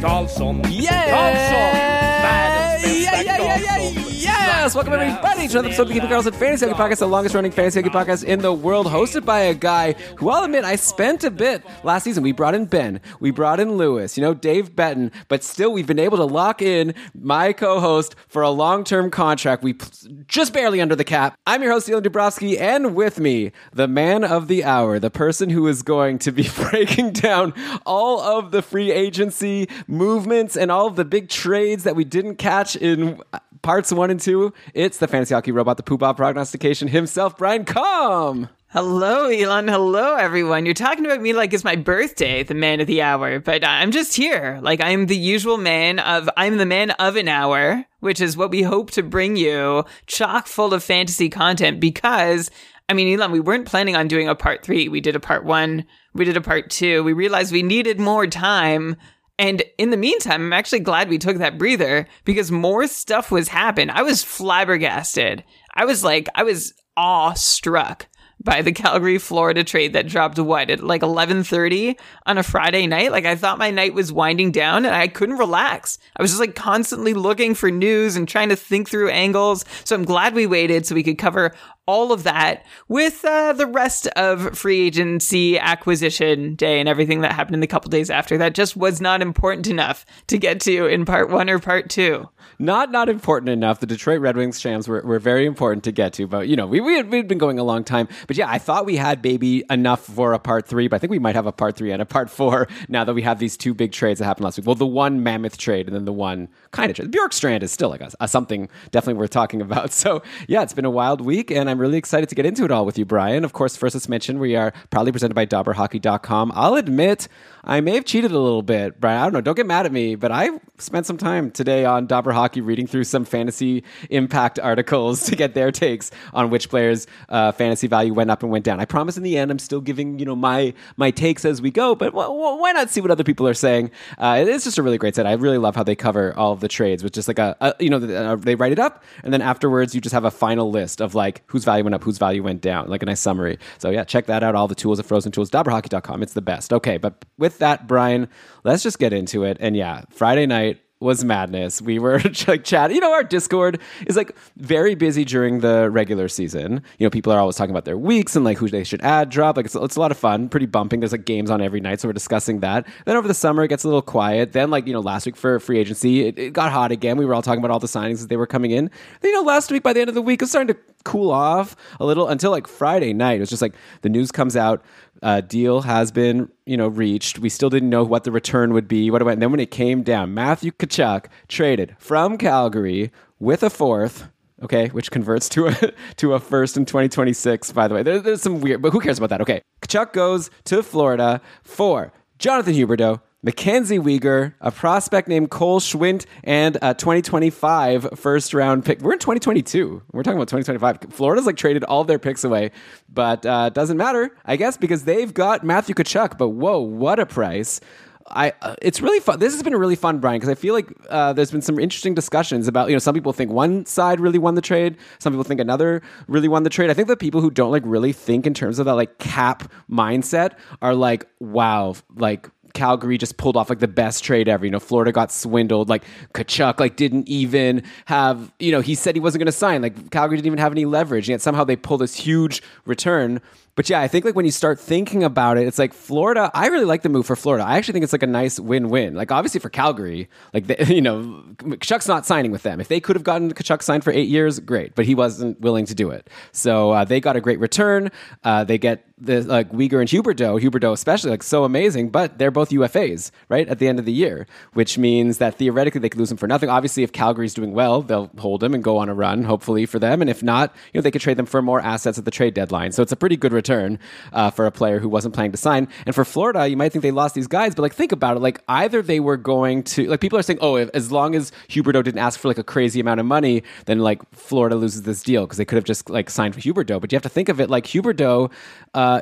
Karlsson, Karlsson, världens bästa Yeah, yeah, yeah, yeah, Karlsson. Yes! Welcome everybody to another episode of the Keeping Karlsson Fantasy Hockey Podcast, the longest running fantasy hockey podcast in the world, hosted by a guy who I'll admit I spent a bit last season. We brought in Ben, we brought in Lewis, you know, Dave Betton, but still we've been able to lock in my co-host for a long-term contract. We just barely under the cap. I'm your host, Dylan Dubrowski, and with me, the man of the hour, the person who is going to be breaking down all of the free agency movements and all of the big trades that we didn't catch in parts one and two. It's the fantasy hockey robot, the poop prognostication himself, Brian Com. Hello, Elon. Hello, everyone. You're talking about me like it's my birthday, the man of the hour, but I'm just here. Like I'm the usual man of, I'm the man of an hour, which is what we hope to bring you chock full of fantasy content because, I mean, Elon, we weren't planning on doing a part three. We did a part one. We did a part two. We realized we needed more time. And in the meantime, I'm actually glad we took that breather because more stuff was happening. I was flabbergasted. I was like, I was awestruck by the Calgary, Florida trade that dropped what at like 11:30 on a Friday night. Like I thought my night was winding down and I couldn't relax. I was just like constantly looking for news and trying to think through angles. So I'm glad we waited so we could cover all of that with uh, the rest of free agency acquisition day and everything that happened in the couple days after. That just was not important enough to get to in part one or part two. Not not important enough. The Detroit Red Wings shams were, were very important to get to, but you know we we had, we'd been going a long time. But yeah, I thought we had maybe enough for a part three, but I think we might have a part three and a part four now that we have these two big trades that happened last week. Well, the one mammoth trade and then the one kind of trade. Bjorkstrand is still like a, a something definitely worth talking about. So yeah, it's been a wild week, and I'm really excited to get into it all with you, Brian. Of course, first let's mention we are proudly presented by DobberHockey.com. I'll admit I may have cheated a little bit, Brian. I don't know. Don't get mad at me, but I spent some time today on Dobber Hockey reading through some fantasy impact articles to get their takes on which players' uh, fantasy value went up and went down. I promise in the end, I'm still giving you know my my takes as we go, but wh- wh- why not see what other people are saying? Uh, it's just a really great set. I really love how they cover all of the trades with just like a, a you know uh, they write it up and then afterwards you just have a final list of like whose value went up, whose value went down, like a nice summary. So yeah, check that out. All the tools at Frozen Tools, DobberHockey.com. It's the best. Okay, but with that, Brian, let's just get into it. And yeah, Friday night was madness. We were like chatting. You know, our Discord is like very busy during the regular season. You know, people are always talking about their weeks and like who they should add, drop. Like it's, it's a lot of fun, pretty bumping. There's like games on every night, so we're discussing that. Then over the summer, it gets a little quiet. Then like you know, last week for free agency, it, it got hot again. We were all talking about all the signings as they were coming in. Then you know, last week by the end of the week, it was starting to cool off a little until like Friday night. It was just like the news comes out uh, deal has been you know reached. We still didn't know what the return would be. What went. And then when it came down, Matthew Tkachuk traded from Calgary with a fourth. Okay, which converts to a to a first in 2026. By the way, there, there's some weird, but who cares about that? Okay, Tkachuk goes to Florida for Jonathan Huberdeau, Mackenzie Weegar, a prospect named Cole Schwindt, and a 2025 first round pick. We're in 2022. We're talking about 2025. Florida's like traded all their picks away, but uh, doesn't matter, I guess, because they've got Matthew Tkachuk. But whoa, what a price! I uh, it's really fun. This has been really fun, Brian, because I feel like uh, there's been some interesting discussions about you know some people think one side really won the trade, some people think another really won the trade. I think the people who don't like really think in terms of that like cap mindset are like, wow, like Calgary just pulled off like the best trade ever. You know, Florida got swindled. Like Tkachuk, like didn't even have. You know, he said he wasn't going to sign. Like Calgary didn't even have any leverage, yet somehow they pulled this huge return. But yeah, I think like when you start thinking about it, it's like Florida. I really like the move for Florida. I actually think it's like a nice win-win. Like obviously for Calgary, like they, you know, Tkachuk's not signing with them. If they could have gotten Tkachuk signed for eight years, great. But he wasn't willing to do it. So uh, they got a great return. Uh, they get the like Weegar and Huberdeau, Huberdeau especially, like so amazing, but they're both UFAs, right? At the end of the year, which means that theoretically they could lose them for nothing. Obviously, if Calgary's doing well, they'll hold them and go on a run, hopefully for them. And if not, you know, they could trade them for more assets at the trade deadline. So it's a pretty good return. uh, for a player who wasn't planning to sign. And for Florida, you might think they lost these guys, but like think about it. Like either they were going to like people are saying, oh, if, as long as Huberdeau didn't ask for like a crazy amount of money, then like Florida loses this deal because they could have just like signed for Huberdeau. But you have to think of it like Huberdeau uh, Uh,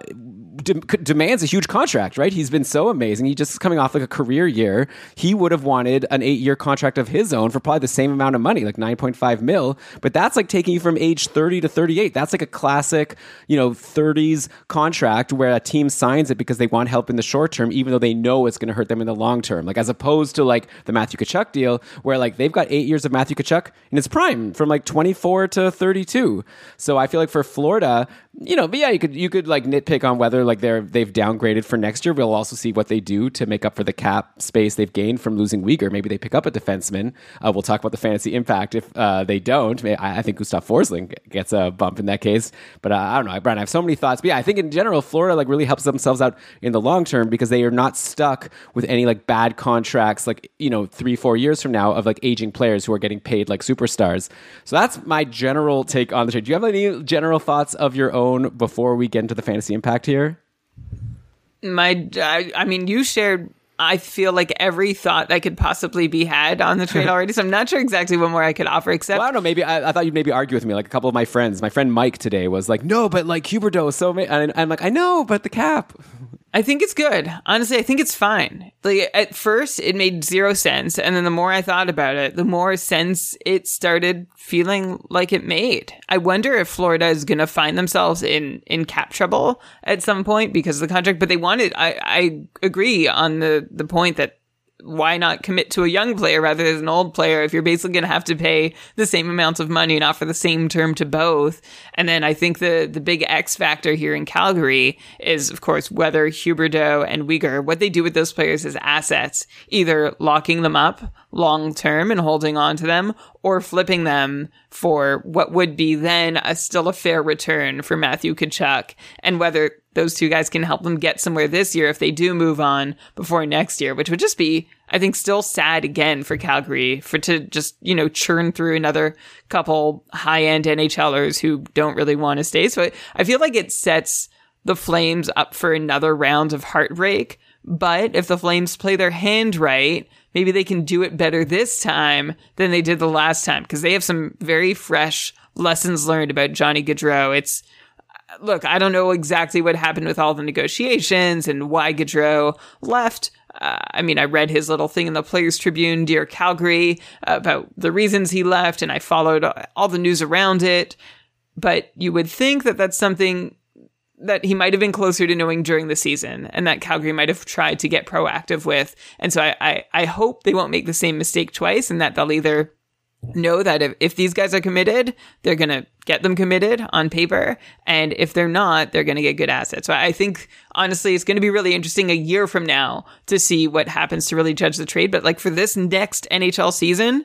de- demands a huge contract, right? He's been so amazing. He just coming off like a career year. He would have wanted an eight year contract of his own for probably the same amount of money, like nine point five mil. But that's like taking you from age thirty to thirty eight. That's like a classic, you know, thirties contract where a team signs it because they want help in the short term, even though they know it's going to hurt them in the long term. Like as opposed to like the Matthew Tkachuk deal, where like they've got eight years of Matthew Tkachuk in his prime from like twenty four to thirty two. So I feel like for Florida, you know, but yeah, you could you could like nitpick on whether like they're they've downgraded for next year. We'll also see what they do to make up for the cap space they've gained from losing Weegar. Maybe they pick up a defenseman. Uh, we'll talk about the fantasy impact if uh, they don't. I, I think Gustav Forsling gets a bump in that case. But uh, I don't know, Brian. I have so many thoughts. But yeah, I think in general, Florida like really helps themselves out in the long term because they are not stuck with any like bad contracts, like you know, three four years from now of like aging players who are getting paid like superstars. So that's my general take on the trade. Do you have any general thoughts of your own before we get into the fantasy impact here? My, I, I mean, you shared. I feel like every thought that could possibly be had on the trade already. So I'm not sure exactly what more I could offer. Except, well, I don't know. Maybe I, I, thought you'd maybe argue with me. Like a couple of my friends, my friend Mike today was like, "No, but like Huberdeau is so." Ma-. And I'm like, "I know, but the cap." I think it's good. Honestly, I think it's fine. Like at first it made zero sense, and then the more I thought about it, the more sense it started feeling like it made. I wonder if Florida is going to find themselves in in cap trouble at some point because of the contract, but they wanted I I agree on the the point that why not commit to a young player rather than an old player if you're basically going to have to pay the same amounts of money and offer the same term to both? And then I think the the big X factor here in Calgary is, of course, whether Huberdeau and Weegar, what they do with those players as assets, either locking them up long term and holding on to them or flipping them for what would be then a still a fair return for Matthew Tkachuk and whether those two guys can help them get somewhere this year if they do move on before next year, which would just be, I think, still sad again for Calgary for to just, you know, churn through another couple high end NHLers who don't really want to stay. So I feel like it sets the Flames up for another round of heartbreak. But if the Flames play their hand right, maybe they can do it better this time than they did the last time because they have some very fresh lessons learned about Johnny Gaudreau. It's look, I don't know exactly what happened with all the negotiations and why Gaudreau left. Uh, I mean, I read his little thing in the Players Tribune, Dear Calgary, uh, about the reasons he left, and I followed all the news around it. But you would think that that's something that he might have been closer to knowing during the season and that Calgary might have tried to get proactive with. And so I, I, I hope they won't make the same mistake twice and that they'll either know that if, if these guys are committed, they're going to get them committed on paper. And if they're not, they're going to get good assets. So I think honestly, it's going to be really interesting a year from now to see what happens to really judge the trade. But like for this next NHL season,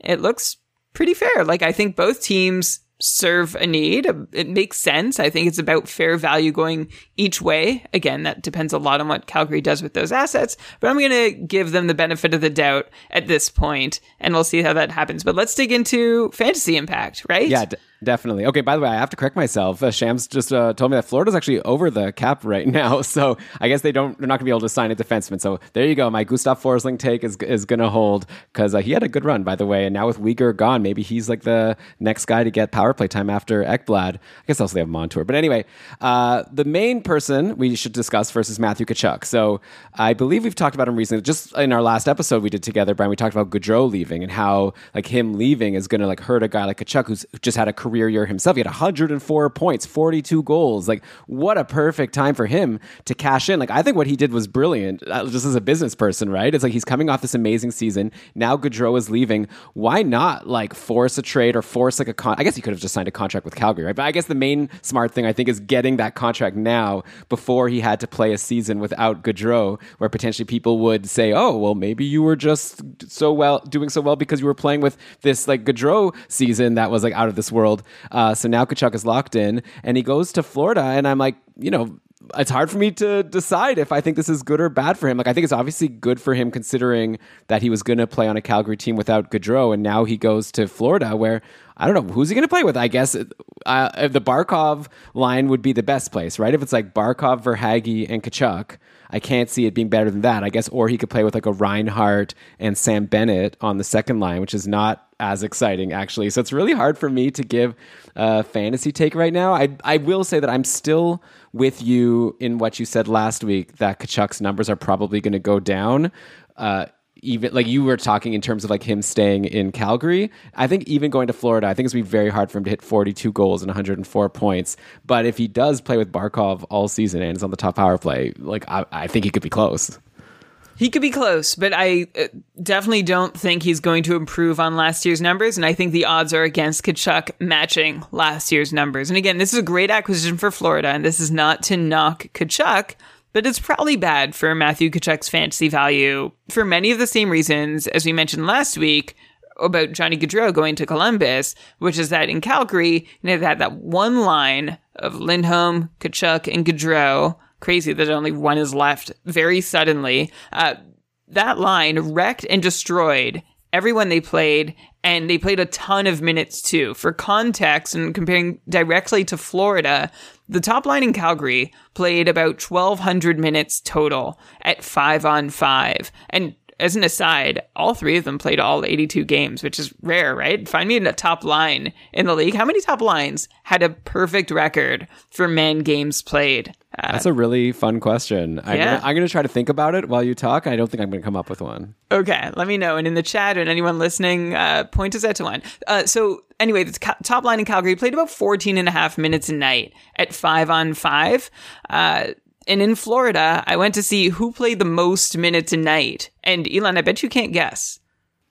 it looks pretty fair. Like I think both teams serve a need. It makes sense. I think it's about fair value going each way. Again, that depends a lot on what Calgary does with those assets, but I'm going to give them the benefit of the doubt at this point, and we'll see how that happens. But let's dig into fantasy impact, right? Yeah. Definitely. Okay. By the way, I have to correct myself. Uh, Shams just uh, told me that Florida's actually over the cap right now, so I guess they don't. They're not going to be able to sign a defenseman. So there you go. My Gustav Forsling take is is going to hold because uh, he had a good run, by the way. And now with Weegar gone, maybe he's like the next guy to get power play time after Ekblad. I guess also they have Montour. But anyway, uh, the main person we should discuss first is Matthew Tkachuk. So I believe we've talked about him recently. Just in our last episode we did together, Brian, we talked about Gaudreau leaving and how like him leaving is going to like hurt a guy like Tkachuk who's just had a career year himself. He had 104 points, 42 goals. Like, what a perfect time for him to cash in. Like, I think what he did was brilliant, uh, just as a business person, right? It's like he's coming off this amazing season. Now Gaudreau is leaving. Why not like force a trade or force like a con? I guess he could have just signed a contract with Calgary, right? But I guess the main smart thing I think is getting that contract now before he had to play a season without Gaudreau, where potentially people would say, "Oh, well, maybe you were just so well doing so well because you were playing with this like Gaudreau season that was like out of this world." Uh, so now Tkachuk is locked in, and he goes to Florida, and I'm like, you know, it's hard for me to decide if I think this is good or bad for him. Like I think it's obviously good for him considering that he was going to play on a Calgary team without Gaudreau, and now he goes to Florida, where I don't know who's he going to play with. I guess uh, the Barkov line would be the best place, right? If it's like Barkov, Verhaeghe, and Tkachuk, I can't see it being better than that. I guess, or he could play with like a Reinhart and Sam Bennett on the second line, which is not as exciting actually. So it's really hard for me to give a fantasy take right now. I I will say that I'm still with you in what you said last week that Tkachuk's numbers are probably going to go down. Uh, even like you were talking in terms of like him staying in Calgary. I think even going to Florida, I think it's gonna be very hard for him to hit 42 goals and 104 points. But if he does play with Barkov all season and is on the top power play, like I, I think he could be close. He could be close, but I uh, definitely don't think he's going to improve on last year's numbers. And I think the odds are against Tkachuk matching last year's numbers. And again, this is a great acquisition for Florida, and this is not to knock Tkachuk but it's probably bad for Matthew Tkachuk's fantasy value for many of the same reasons as we mentioned last week about Johnny Gaudreau going to Columbus, which is that in Calgary, you know, they had that one line of Lindholm, Tkachuk, and Gaudreau. Crazy that only one is left very suddenly. Uh, that line wrecked and destroyed everyone they played, and they played a ton of minutes too. For context, and comparing directly to Florida, the top line in Calgary played about 1,200 minutes total at five on five. And as an aside, all three of them played all 82 games, which is rare, right? Find me in a top line in the league. How many top lines had a perfect record for men games played? Uh, That's a really fun question. I'm, yeah. I'm gonna try to think about it while you talk. I don't think I'm gonna come up with one. Okay, let me know. And in the chat and anyone listening, uh, point us out to one. Uh, so anyway, the top line in Calgary played about 14 and a half minutes a night at five on five. And in Florida, I went to see who played the most minutes a night. And Elon, I bet you can't guess.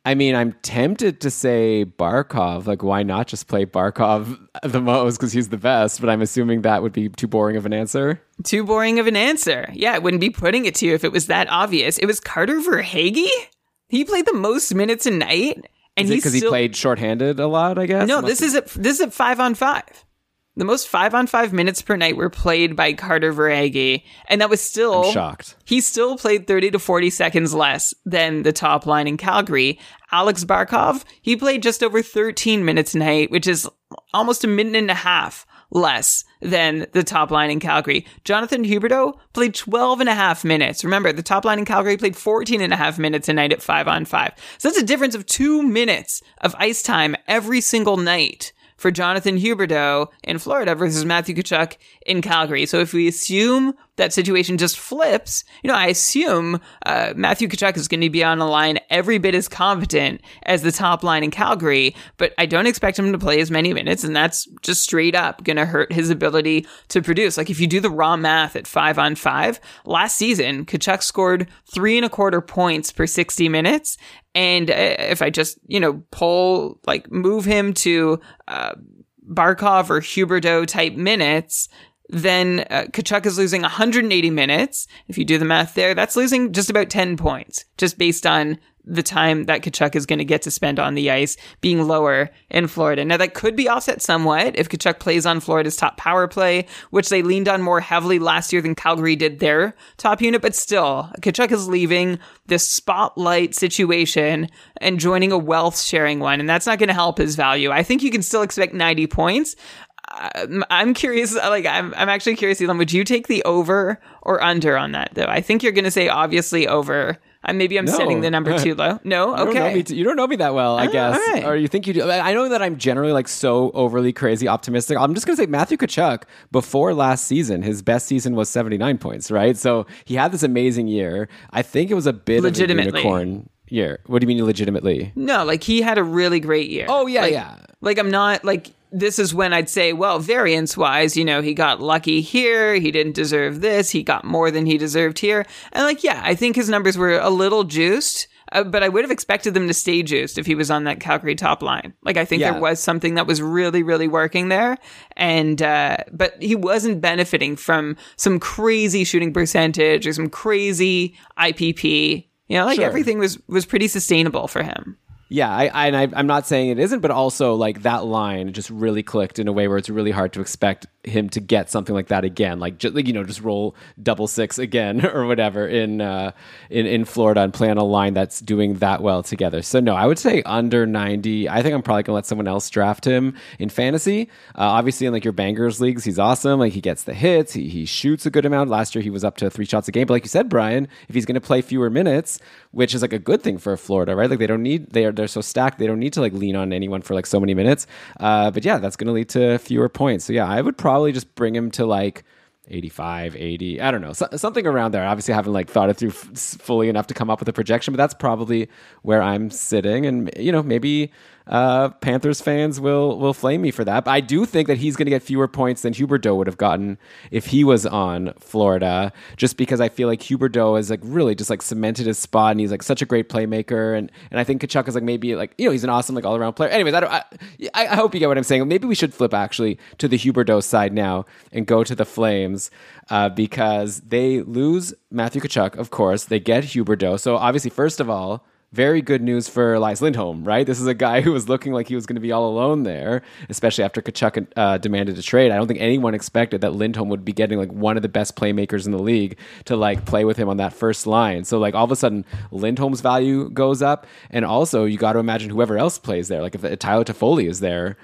I mean, I'm tempted to say Barkov. Like, why not just play Barkov the most because he's the best? But I'm assuming that would be too boring of an answer. Too boring of an answer. Yeah, I wouldn't be putting it to you if it was that obvious. It was Carter Verhaeghe. He played the most minutes a night, and because he played shorthanded a lot. I guess. No, this is at this is at five on five. The most five on five minutes per night were played by Carter Verhaeghe, and that was still I'm shocked. He still played 30 to 40 seconds less than the top line in Calgary. Alex Barkov, he played just over 13 minutes a night, which is almost a minute and a half less than the top line in Calgary. Jonathan Huberdeau played 12 and a half minutes. Remember, the top line in Calgary played 14 and a half minutes a night at five on five. So that's a difference of two minutes of ice time every single night for Jonathan Huberdeau in Florida versus Matthew Tkachuk in Calgary. So if we assume that situation just flips, you know, I assume uh, Matthew Tkachuk is going to be on a line every bit as competent as the top line in Calgary, but I don't expect him to play as many minutes, and that's just straight up going to hurt his ability to produce. Like if you do the raw math at five on five, last season Tkachuk scored three and a quarter points per 60 minutes, and uh, if I just, you know, pull, like move him to uh, Barkov or Huberdeau type minutes, then uh, Tkachuk is losing 180 minutes. If you do the math there, that's losing just about 10 points, just based on the time that Tkachuk is going to get to spend on the ice being lower in Florida. Now that could be offset somewhat if Tkachuk plays on Florida's top power play, which they leaned on more heavily last year than Calgary did their top unit, but still, Tkachuk is leaving this spotlight situation and joining a wealth sharing one, and that's not going to help his value. I think you can still expect 90 points. I'm curious. Like, I'm, I'm actually curious, Elon. Would you take the over or under on that, though? I think you're going to say obviously over uh, maybe I'm no. setting the number too low. No, okay. You don't, know me, you don't know me that well, I oh, guess. Right. Or you think you do. I know that I'm generally like so overly crazy optimistic. I'm just going to say Matthew Tkachuk before last season, his best season was 79 points, right? So he had this amazing year. I think it was a bit of a unicorn year. What do you mean legitimately? No, like he had a really great year. Oh yeah, like, yeah. Like I'm not like this is when I'd say, well, variance wise, you know, he got lucky here. He didn't deserve this. He got more than he deserved here. And like, yeah, I think his numbers were a little juiced. Uh, but I would have expected them to stay juiced if he was on that Calgary top line. Like I think yeah. there was something that was really, really working there, and uh, but he wasn't benefiting from some crazy shooting percentage or some crazy IPP. You know, like sure. everything was was pretty sustainable for him. Yeah, I, I and I, I'm not saying it isn't, but also like that line just really clicked in a way where it's really hard to expect him to get something like that again, like just you know, just roll double six again or whatever in uh, in in Florida and play on a line that's doing that well together. So no, I would say under 90. I think I'm probably gonna let someone else draft him in fantasy. Uh, obviously, in like your bangers leagues, he's awesome. Like he gets the hits, he he shoots a good amount. Last year, he was up to three shots a game. But like you said, Brian, if he's gonna play fewer minutes, which is like a good thing for Florida, right? Like they don't need they are they're so stacked they don't need to like lean on anyone for like so many minutes. Uh, but yeah, that's going to lead to fewer points. So yeah, I would probably just bring him to like 85, 80. I don't know, so, something around there. Obviously, haven't like thought it through f- fully enough to come up with a projection, but that's probably where I'm sitting. And you know, maybe uh, Panthers fans will will flame me for that. But I do think that he's going to get fewer points than Huberdeau would have gotten if he was on Florida, just because I feel like Huberdeau is like really just like cemented his spot, and he's like such a great playmaker, and and I think Tkachuk is like maybe like you know he's an awesome like all around player. Anyways, I, don't, I I hope you get what I'm saying. Maybe we should flip actually to the Huberdeau side now and go to the Flames uh, because they lose Matthew Tkachuk, of course. They get Huberdeau. So obviously, first of all very good news for Elias Lindholm, right? This is a guy who was looking like he was going to be all alone there, especially after Tkachuk uh, demanded a trade. I don't think anyone expected that Lindholm would be getting like one of the best playmakers in the league to like play with him on that first line. So like all of a sudden Lindholm's value goes up, and also you got to imagine whoever else plays there. Like if Tyler Toffoli is there,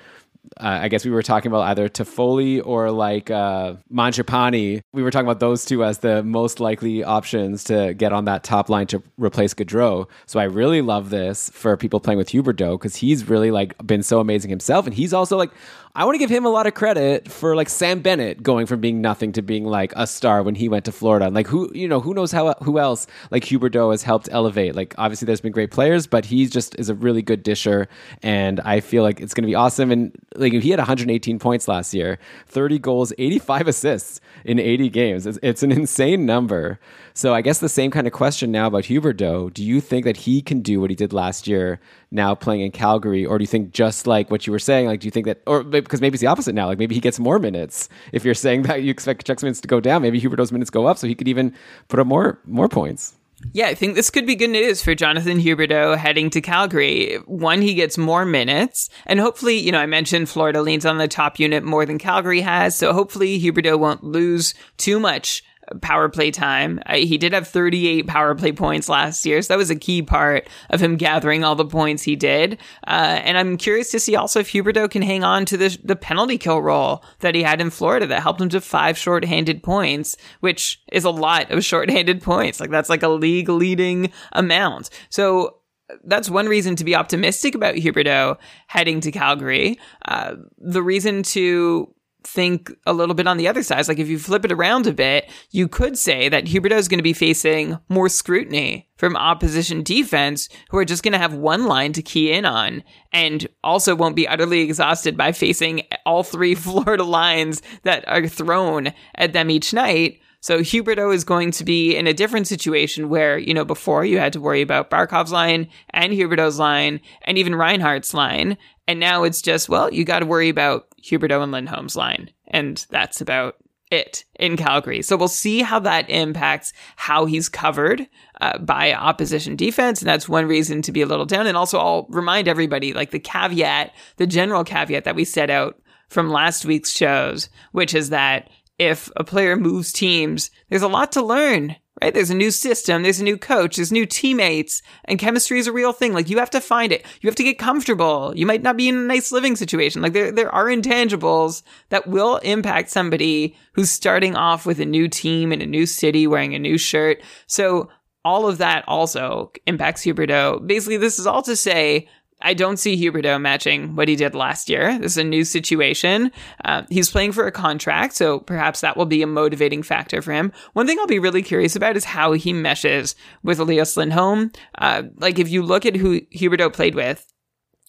uh, I guess we were talking about either Toffoli or like uh, Mangiapane. We were talking about those two as the most likely options to get on that top line to replace Gaudreau. So I really love this for people playing with Huberdeau because he's really like been so amazing himself, and he's also like I want to give him a lot of credit for like Sam Bennett going from being nothing to being like a star when he went to Florida. And like who you know who knows how who else like Huberdeau has helped elevate. Like obviously there's been great players, but he just is a really good disher, and I feel like it's going to be awesome. And like he had 118 points last year, 30 goals, 85 assists in 80 games. It's, it's an insane number. So I guess the same kind of question now about Huberdeau. Do you think that he can do what he did last year now playing in Calgary, or do you think just like what you were saying, like do you think that, or because maybe it's the opposite now, like maybe he gets more minutes. If you're saying that you expect Chuck's minutes to go down, maybe Huberdeau's minutes go up, so he could even put up more more points. Yeah, I think this could be good news for Jonathan Huberdeau heading to Calgary. One, he gets more minutes, and hopefully, you know, I mentioned Florida leans on the top unit more than Calgary has, so hopefully Huberdeau won't lose too much power play time. Uh, he did have 38 power play points last year, so that was a key part of him gathering all the points he did. Uh, and I'm curious to see also if Huberdeau can hang on to the, the penalty kill role that he had in Florida that helped him to five shorthanded points, which is a lot of shorthanded points. Like that's like a league leading amount. So that's one reason to be optimistic about Huberdeau heading to Calgary. Uh, the reason to think a little bit on the other side. Like if you flip it around a bit, you could say that Huberdeau is going to be facing more scrutiny from opposition defense who are just going to have one line to key in on and also won't be utterly exhausted by facing all three Florida lines that are thrown at them each night. So Huberdeau is going to be in a different situation where, you know, before you had to worry about Barkov's line and Huberdeau's line and even Reinhart's line. And now it's just, well, you got to worry about Huberdeau and Lindholm's line. And that's about it in Calgary. So we'll see how that impacts how he's covered uh, by opposition defense. And that's one reason to be a little down. And also, I'll remind everybody like the caveat, the general caveat that we set out from last week's shows, which is that if a player moves teams, there's a lot to learn, right? There's a new system, there's a new coach, there's new teammates, and chemistry is a real thing. Like you have to find it. You have to get comfortable. You might not be in a nice living situation. Like there, there are intangibles that will impact somebody who's starting off with a new team in a new city, wearing a new shirt. So all of that also impacts Huberdeau. Basically, this is all to say I don't see Huberdeau matching what he did last year. This is a new situation. Uh, he's playing for a contract, so perhaps that will be a motivating factor for him. One thing I'll be really curious about is how he meshes with Elias Lindholm. Uh, like if you look at who Huberdeau played with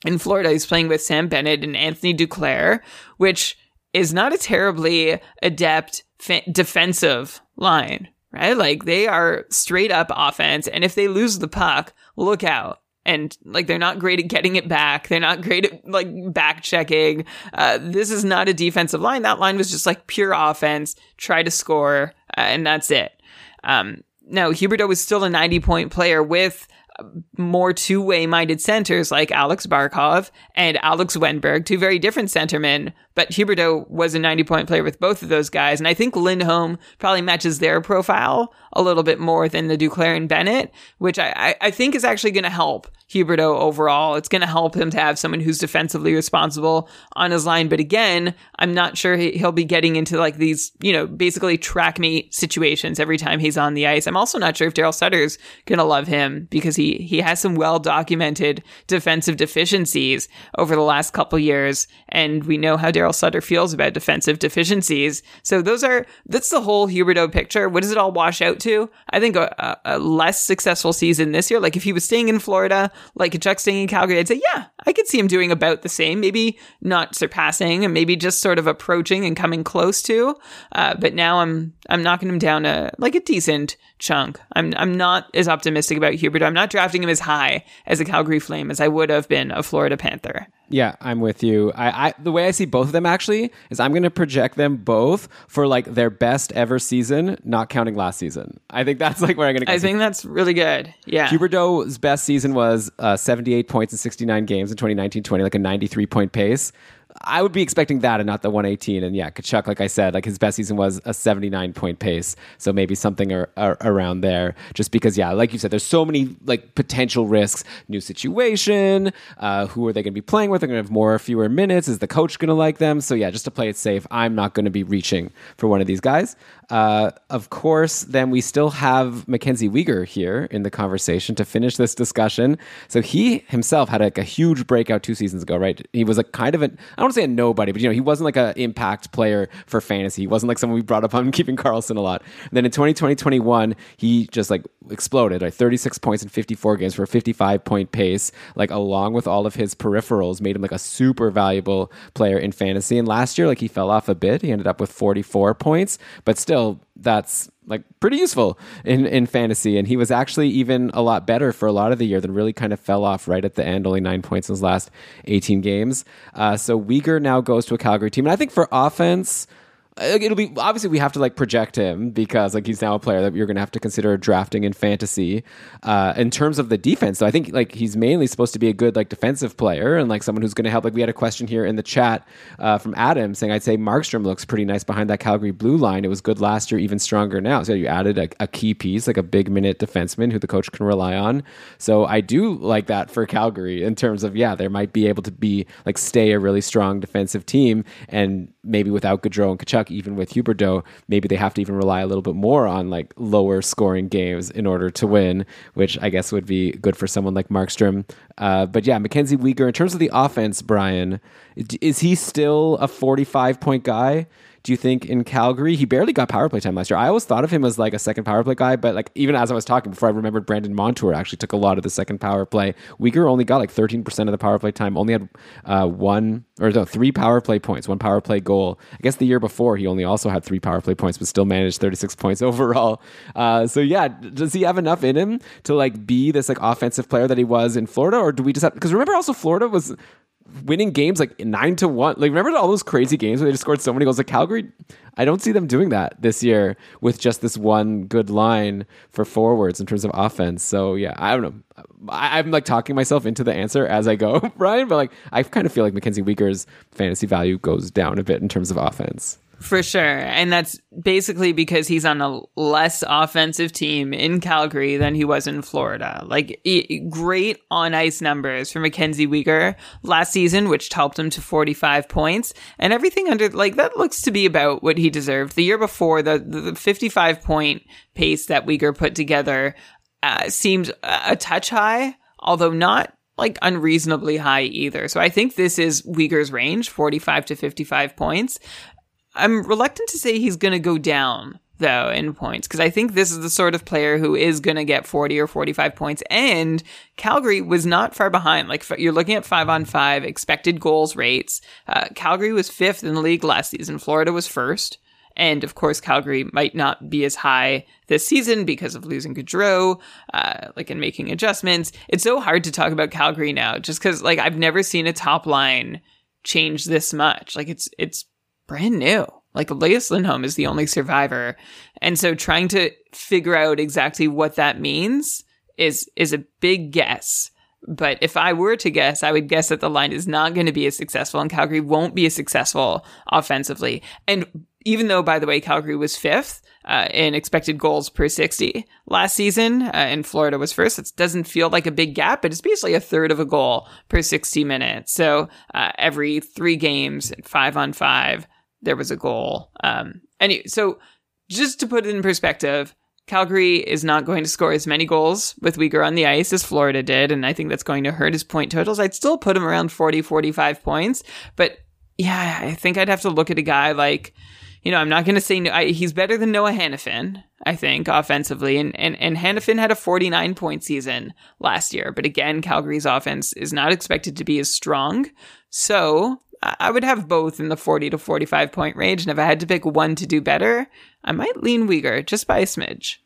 in Florida, he's playing with Sam Bennett and Anthony Duclair, which is not a terribly adept fa- defensive line, right? Like they are straight up offense, and if they lose the puck, look out and like they're not great at getting it back. They're not great at like back checking. Uh, this is not a defensive line. That line was just like pure offense, try to score, uh, and that's it. Um, now Huberdeau was still a 90 point player with more two way minded centers like Alex Barkov and Alex Wennberg, two very different centermen. But Huberdeau was a 90 point player with both of those guys. And I think Lindholm probably matches their profile a little bit more than the Duclair and Bennett, which I, I think is actually going to help Huberdeau overall. It's going to help him to have someone who's defensively responsible on his line. But again, I'm not sure he'll be getting into like these, you know, basically track meet situations every time he's on the ice. I'm also not sure if Daryl Sutter's going to love him because he, he has some well documented defensive deficiencies over the last couple years. And we know how Daryl Sutter feels about defensive deficiencies. So those are, that's the whole Huberdeau picture. What does it all wash out to? I think a, a less successful season this year. Like if he was staying in Florida, like Chuck staying in Calgary, I'd say, yeah, I could see him doing about the same, maybe not surpassing and maybe just sort of approaching and coming close to. Uh, but now I'm, I'm knocking him down a, like a decent chunk. I'm, I'm not as optimistic about Hubert. I'm not drafting him as high as a Calgary Flame as I would have been a Florida Panther. Yeah, I'm with you. I, I the way I see both of them actually is I'm going to project them both for like their best ever season, not counting last season. I think that's like where I'm going to. Go. I think that's really good. Yeah, Huberdeau's best season was uh, 78 points in 69 games in 2019-20, like a 93 point pace. I would be expecting that and not the 118. And yeah, Tkachuk, like I said, like his best season was a 79 point pace. So maybe something ar- around there. Just because, yeah, like you said, there's so many like potential risks. New situation. Uh, who are they going to be playing with? They're going to have more or fewer minutes. Is the coach going to like them? So yeah, just to play it safe, I'm not going to be reaching for one of these guys. Uh, of course, then we still have Mackenzie Weegar here in the conversation to finish this discussion. So he himself had like a huge breakout two seasons ago, right? He was a kind of an I don't want to say a nobody, but you know he wasn't like an impact player for fantasy. He wasn't like someone we brought up on keeping Karlsson a lot. And then in 2020, 21, he just like exploded. Like 36 points in 54 games for a 55 point pace. Like along with all of his peripherals, made him like a super valuable player in fantasy. And last year, like he fell off a bit. He ended up with 44 points, but still still that's like pretty useful in, in fantasy. And he was actually even a lot better for a lot of the year, then really kind of fell off right at the end, only nine points in his last 18 games. Uh, so Weegar now goes to a Calgary team. And I think for offense, it'll be obviously we have to like project him because like he's now a player that you're going to have to consider drafting in fantasy. Uh, in terms of the defense, so I think like he's mainly supposed to be a good like defensive player and like someone who's going to help. Like we had a question here in the chat uh, from Adam saying I'd say Markstrom looks pretty nice behind that Calgary blue line. It was good last year, even stronger now. So you added a, a key piece like a big minute defenseman who the coach can rely on. So I do like that for Calgary in terms of yeah, there might be able to be like stay a really strong defensive team and maybe without Gaudreau and Even with Huberdeau, maybe they have to even rely a little bit more on like lower scoring games in order to win, which I guess would be good for someone like Markstrom. Uh, but yeah, Mackenzie Weegar, in terms of the offense, Brian, is he still a 45 point guy? Do you think in Calgary he barely got power play time last year? I always thought of him as like a second power play guy, but like even as I was talking before, I remembered Brandon Montour actually took a lot of the second power play. Weegar only got like thirteen percent of the power play time, only had uh, one or no three power play points, one power play goal. I guess the year before he only also had three power play points, but still managed thirty six points overall. Uh, so yeah, does he have enough in him to like be this like offensive player that he was in Florida, or do we just have because remember also Florida was winning games like nine to one. Like remember all those crazy games where they just scored so many goals? Like Calgary, I don't see them doing that this year with just this one good line for forwards in terms of offense. So yeah, I don't know. I, am like talking myself into the answer as I go, Brian. But like I kind of feel like Mackenzie Weegar's fantasy value goes down a bit in terms of offense. For sure. And that's basically because he's on a less offensive team in Calgary than he was in Florida. Like, great on ice numbers for Mackenzie Weegar last season, which helped him to 45 points. And everything under, like, that looks to be about what he deserved. The year before, the, the 55 point pace that Weegar put together uh, seemed a touch high, although not like unreasonably high either. So I think this is Weegar's range, 45 to 55 points. I'm reluctant to say he's going to go down though in points because I think this is the sort of player who is going to get 40 or 45 points and Calgary was not far behind. Like you're looking at 5 on 5 expected goals rates. Uh, Calgary was 5th in the league last season. Florida was first. And of course Calgary might not be as high this season because of losing Gaudreau uh, like and making adjustments. It's so hard to talk about Calgary now just cuz like I've never seen a top line change this much. Like it's it's brand new. Like Elias Lindholm is the only survivor. And so trying to figure out exactly what that means is is a big guess. But if I were to guess, I would guess that the line is not going to be as successful and Calgary won't be as successful offensively. And even though, by the way, Calgary was fifth uh, in expected goals per 60 last season uh, and Florida was first, it doesn't feel like a big gap, but it's basically a third of a goal per 60 minutes. So uh, every three games, five on five, there was a goal. Um, anyway, so just to put it in perspective, Calgary is not going to score as many goals with Weegar on the ice as Florida did, and I think that's going to hurt his point totals. I'd still put him around 40, 45 points, but yeah, I think I'd have to look at a guy like, you know, I'm not going to say no, I, he's better than Noah Hanifin, I think, offensively, and, and, and Hanifin had a 49 point season last year, but again, Calgary's offense is not expected to be as strong, so I would have both in the 40 to 45 point range. And if I had to pick one to do better, I might lean Weegar just by a smidge.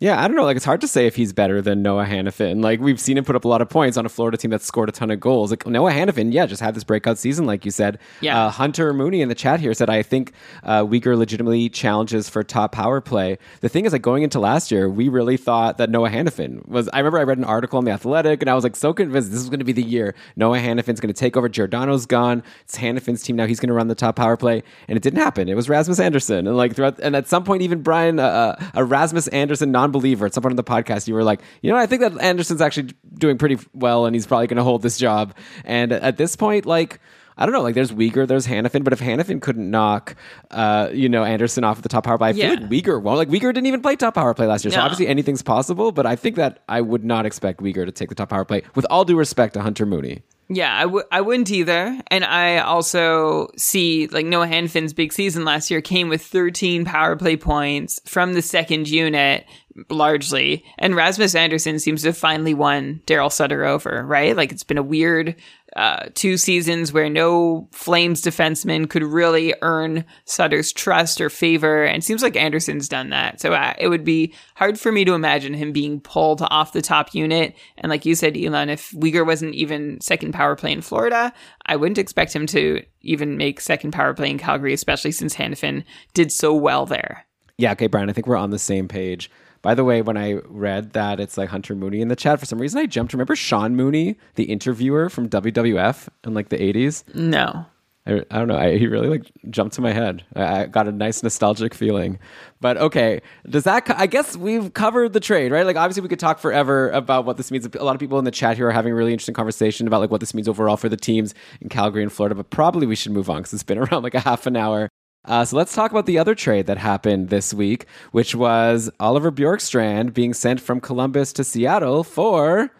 Yeah, I don't know. Like, it's hard to say if he's better than Noah Hanifin. Like, we've seen him put up a lot of points on a Florida team that scored a ton of goals. Like, Noah Hanifin, yeah, just had this breakout season, like you said. Yeah. Uh, Hunter Mooney in the chat here said, I think uh, Weegar legitimately challenges for top power play. The thing is, like, going into last year, we really thought that Noah Hanifin was. I remember I read an article on The Athletic, and I was like so convinced this was going to be the year Noah Hanifin's going to take over. Giordano's gone. It's Hanifin's team now. He's going to run the top power play. And it didn't happen. It was Rasmus Andersson. And, like, throughout, and at some point, even Brian, uh, uh a Rasmus Andersson non believer, at some point in the podcast, you were like, you know, I think that Andersson's actually doing pretty well, and he's probably going to hold this job. And at this point, like. I don't know. Like, there's Weegar, there's Hanifin, but if Hanifin couldn't knock, uh, you know, Andersson off of the top power play, I Yeah. feel like Weegar won't. Like, Weegar didn't even play top power play last year, so obviously anything's possible. But I think that I would not expect Weegar to take the top power play. With all due respect to Hunter Mooney. Yeah, I w- I wouldn't either. And I also see like Noah Hanifin's big season last year came with 13 power play points from the second unit largely. And Rasmus Andersson seems to have finally won Daryl Sutter over, right? Like it's been a weird uh, two seasons where no Flames defenseman could really earn Sutter's trust or favor. And it seems like Andersson's done that. So uh, it would be hard for me to imagine him being pulled off the top unit. And like you said, Elon, if Weegar wasn't even second power play in Florida, I wouldn't expect him to even make second power play in Calgary, especially since Hanifin did so well there. Yeah, okay, Brian, I think we're on the same page. By the way, when I read that it's like Hunter Mooney in the chat, for some reason I jumped. Remember Sean Mooney, the interviewer from WWF in like the 80s? No. I, I don't know. I, he really like jumped to my head. I, I got a nice nostalgic feeling. But okay, does that? co- I guess we've covered the trade, right? Like obviously we could talk forever about what this means. A lot of people in the chat here are having a really interesting conversation about like what this means overall for the teams in Calgary and Florida. But probably we should move on because it's been around like a half an hour. Uh, so let's talk about the other trade that happened this week, which was Oliver Bjorkstrand being sent from Columbus to Seattle for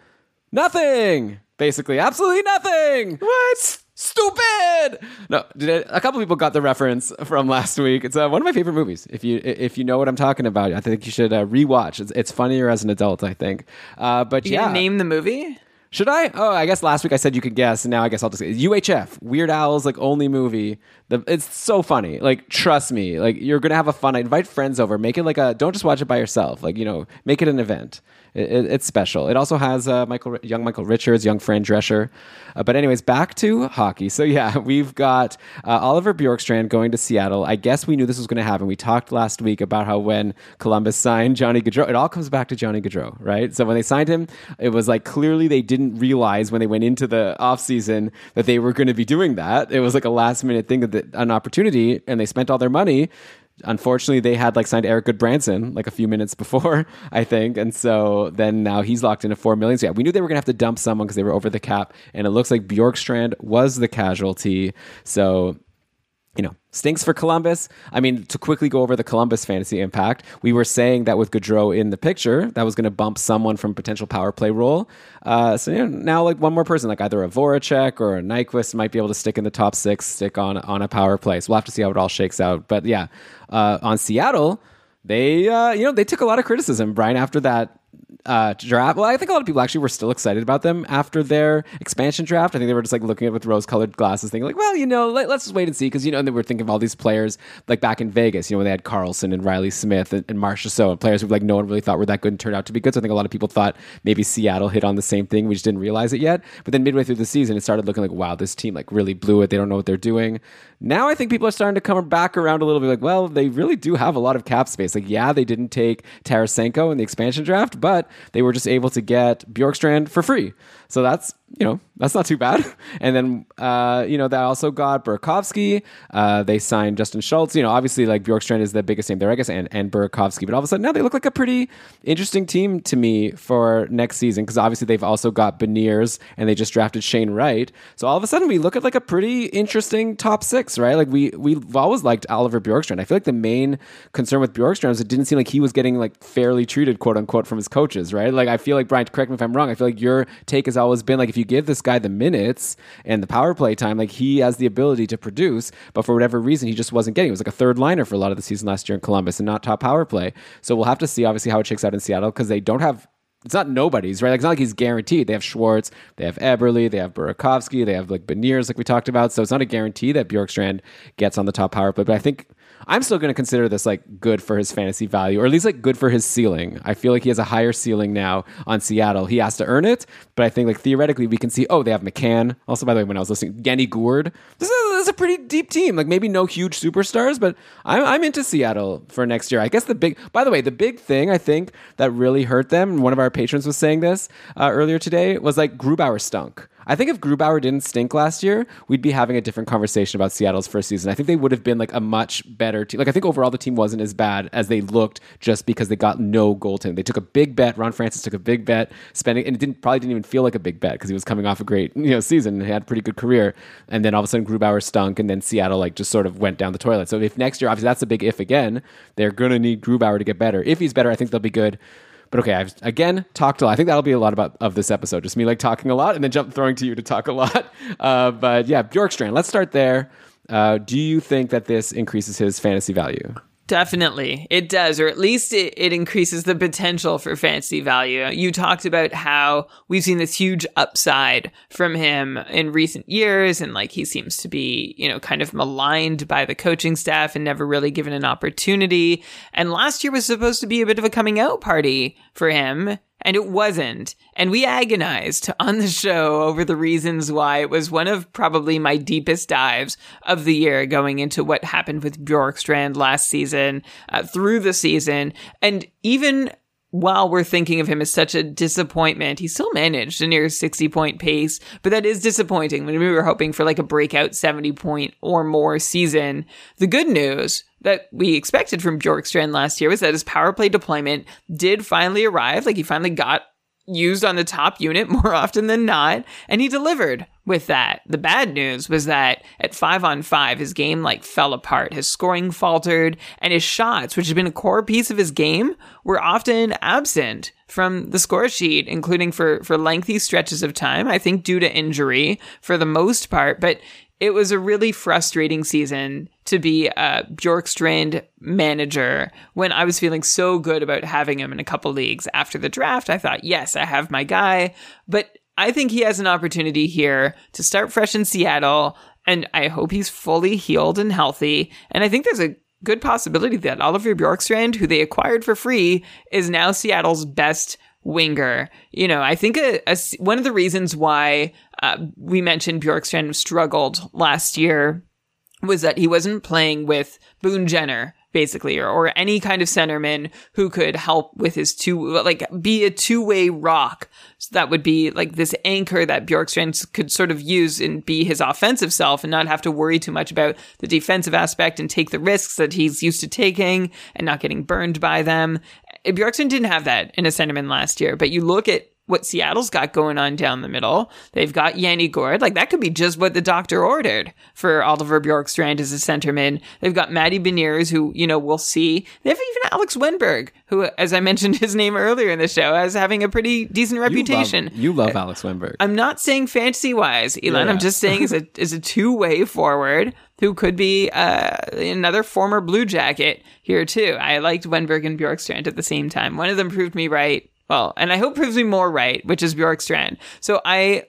nothing. Basically, absolutely nothing. What? Stupid. No, did it, a couple people got the reference from last week. It's uh, one of my favorite movies. If you if you know what I'm talking about, I think you should uh, rewatch. It's, it's funnier as an adult, I think. Uh, but You yeah, name the movie? Should I? Oh, I guess last week I said you could guess, and now I guess I'll just say UHF Weird Al's like only movie. The, it's so funny. Like trust me, like you're gonna have a fun. I invite friends over. Make it like a. Don't just watch it by yourself. Like you know, make it an event. It, it, it's special. It also has uh, Michael, young Michael Richards, young Fran Drescher. Uh, but anyways, back to hockey. So yeah, we've got uh, Oliver Bjorkstrand going to Seattle. I guess we knew this was going to happen. We talked last week about how when Columbus signed Johnny Gaudreau, it all comes back to Johnny Gaudreau, right? So when they signed him, it was like clearly they didn't realize when they went into the offseason that they were going to be doing that. It was like a last minute thing, that an opportunity, and they spent all their money unfortunately they had like signed Erik Gudbranson like a few minutes before I think and so then now he's locked into 4 million. So yeah we knew they were gonna have to dump someone because they were over the cap and it looks like Bjorkstrand was the casualty. So stinks for Columbus. I mean, to quickly go over the Columbus fantasy impact, we were saying that with Gaudreau in the picture, that was going to bump someone from potential power play role. Uh, so you know, now, like one more person, like either a Voracek or a Nyquist, might be able to stick in the top six, stick on on a power play. So we'll have to see how it all shakes out. But yeah, uh, on Seattle, they uh, you know they took a lot of criticism, Brian, after that uh, draft. Well, I think a lot of people actually were still excited about them after their expansion draft. I think they were just like looking at it with rose-colored glasses, thinking like, well, you know, let, us just wait and see, because you know, and they were thinking of all these players like back in Vegas, you know, when they had Karlsson and Reilly Smith and, and So, and players who like no one really thought were that good and turned out to be good. So I think a lot of people thought maybe Seattle hit on the same thing. We just didn't realize it yet. But then midway through the season, it started looking like, wow, this team like really blew it. They don't know what they're doing. Now I think people are starting to come back around a little bit, like, well, they really do have a lot of cap space. Like, yeah, they didn't take Tarasenko in the expansion draft, but they were just able to get Bjorkstrand for free. So that's you know that's not too bad. And then uh, you know they also got Burakovsky. Uh, they signed Justin Schultz. You know obviously like Bjorkstrand is the biggest name there, I guess, and and Burakovsky. But all of a sudden now they look like a pretty interesting team to me for next season because obviously they've also got Beniers and they just drafted Shane Wright. So all of a sudden we look at like a pretty interesting top six, right? Like we we've always liked Oliver Bjorkstrand. I feel like the main concern with Bjorkstrand is it didn't seem like he was getting like fairly treated, quote unquote, from his coaches, right? Like I feel like Brian, correct me if I'm wrong. I feel like your take has always been like if you give this guy the minutes and the power play time, like he has the ability to produce, but for whatever reason, he just wasn't getting. It was like a third liner for a lot of the season last year in Columbus and not top power play. So we'll have to see obviously how it shakes out in Seattle because they don't have it's not nobody's, right? Like, it's not like he's guaranteed. They have Schwartz, they have Eberle, they have Burakovsky, they have like Beniers, like we talked about. So it's not a guarantee that Bjorkstrand gets on the top power play. But I think I'm still going to consider this like good for his fantasy value, or at least like good for his ceiling. I feel like he has a higher ceiling now on Seattle. He has to earn it, but I think like theoretically we can see. Oh, they have McCann. Also, by the way, when I was listening, Yanni Gourde. This is, this is a pretty deep team. Like maybe no huge superstars, but I'm I'm into Seattle for next year. I guess the big. By the way, the big thing I think that really hurt them. One of our patrons was saying this uh, earlier today was like Grubauer stunk. I think if Grubauer didn't stink last year, we'd be having a different conversation about Seattle's first season. I think they would have been like a much better team. Like I think overall the team wasn't as bad as they looked just because they got no goaltending. They took a big bet. Ron Francis took a big bet, spending and it didn't probably didn't even feel like a big bet because he was coming off a great you know season and he had a pretty good career. And then all of a sudden Grubauer stunk, and then Seattle like just sort of went down the toilet. So if next year, obviously that's a big if again, they're gonna need Grubauer to get better. If he's better, I think they'll be good. But okay, I've again talked a lot. I think that'll be a lot about of this episode. Just me like talking a lot and then jump throwing to you to talk a lot. Uh, but yeah, Bjorkstrand. Let's start there. Uh, do you think that this increases his fantasy value? Definitely. It does, or at least it, it increases the potential for fantasy value. You talked about how we've seen this huge upside from him in recent years, and like he seems to be, you know, kind of maligned by the coaching staff and never really given an opportunity. And last year was supposed to be a bit of a coming out party for him and it wasn't. And we agonized on the show over the reasons why it was one of probably my deepest dives of the year going into what happened with Bjorkstrand last season, uh, through the season. And even while we're thinking of him as such a disappointment, he still managed a near 60 point pace, but that is disappointing when we were hoping for like a breakout 70 point or more season. The good news that we expected from Bjorkstrand last year was that his power play deployment did finally arrive. Like he finally got used on the top unit more often than not, and he delivered with that. The bad news was that at five on five, his game like fell apart. His scoring faltered, and his shots, which had been a core piece of his game, were often absent from the score sheet, including for, for lengthy stretches of time, I think due to injury for the most part. But it was a really frustrating season to be a Bjorkstrand manager when I was feeling so good about having him in a couple leagues after the draft. I thought, yes, I have my guy, but I think he has an opportunity here to start fresh in Seattle, and I hope he's fully healed and healthy. And I think there's a good possibility that Oliver Bjorkstrand, who they acquired for free, is now Seattle's best winger. You know, I think a, a, one of the reasons why uh, we mentioned Bjorkstrand struggled last year was that he wasn't playing with Boone Jenner basically, or, or any kind of centerman who could help with his two, like be a two way rock. So that would be like this anchor that Bjorkstrand could sort of use and be his offensive self and not have to worry too much about the defensive aspect and take the risks that he's used to taking and not getting burned by them. Bjorkstrand didn't have that in a centerman last year, but you look at what Seattle's got going on down the middle. They've got Yanni Gourde. Like that could be just what the doctor ordered for Oliver Bjorkstrand as a centerman. They've got Matty Beniers, who, you know, we'll see. They have even Alex Wennberg, who, as I mentioned his name earlier in the show, as having a pretty decent reputation. You love, you love Alex Wennberg. I'm not saying fantasy wise, Elon. Yeah. I'm just saying as a, as a two way forward who could be uh, another former Blue Jacket here too. I liked Wennberg and Bjorkstrand at the same time. One of them proved me right well, and I hope proves me more right, which is Bjorkstrand. So I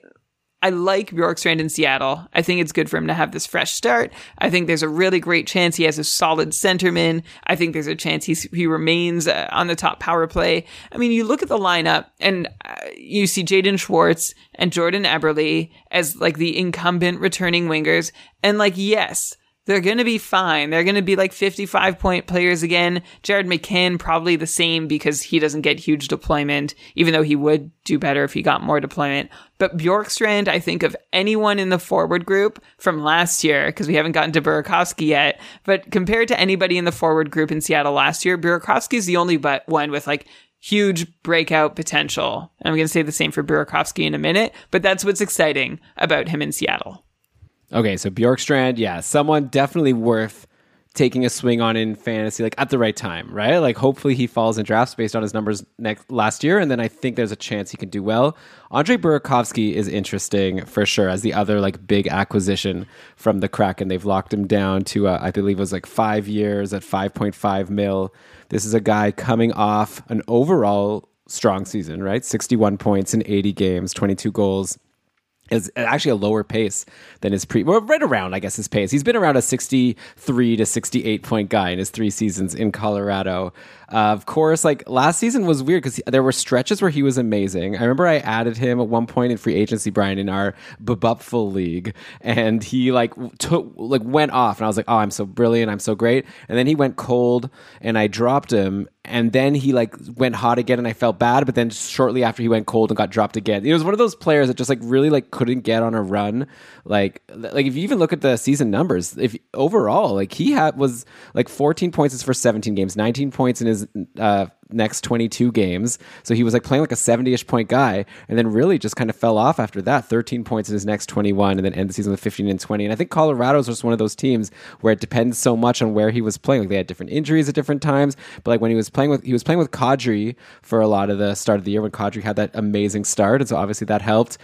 I like Bjorkstrand in Seattle. I think it's good for him to have this fresh start. I think there's a really great chance he has a solid centerman. I think there's a chance he he remains uh, on the top power play. I mean, you look at the lineup and uh, you see Jaden Schwartz and Jordan Eberle as like the incumbent returning wingers, and like yes, they're going to be fine. They're going to be like 55 point players again. Jared McCann probably the same because he doesn't get huge deployment, even though he would do better if he got more deployment. But Bjorkstrand, I think of anyone in the forward group from last year, because we haven't gotten to Burakovsky yet, but compared to anybody in the forward group in Seattle last year, Burakovsky is the only but one with like huge breakout potential. I'm going to say the same for Burakovsky in a minute, but that's what's exciting about him in Seattle. Okay, so Bjorkstrand, yeah, someone definitely worth taking a swing on in fantasy, like at the right time, right? Like hopefully he falls in drafts based on his numbers next last year, and then I think there's a chance he can do well. Andre Burakovsky is interesting for sure as the other like big acquisition from the Kraken. They've locked him down to uh, I believe it was like five years at 5.5 mil. This is a guy coming off an overall strong season, right? 61 points in 80 games, 22 goals is actually a lower pace than his pre, well, right around, I guess, his pace. He's been around a 63 to 68 point guy in his three seasons in Colorado. Uh, of course, like last season was weird because there were stretches where he was amazing. I remember I added him at one point in free agency, Brian, in our Bubupful league, and he like took like went off, and I was like, oh, I'm so brilliant, I'm so great, and then he went cold, and I dropped him, and then he like went hot again, and I felt bad, but then shortly after he went cold and got dropped again. It was one of those players that just like really like couldn't get on a run. Like like if you even look at the season numbers, if overall like he had was like 14 points for 17 games, 19 points in his uh, next 22 games. So he was like playing like a 70 ish point guy and then really just kind of fell off after that 13 points in his next 21 and then end the season with 15 and 20. And I think Colorado's just one of those teams where it depends so much on where he was playing. Like they had different injuries at different times, but like when he was playing with, he was playing with Kadri for a lot of the start of the year when Kadri had that amazing start. And so obviously that helped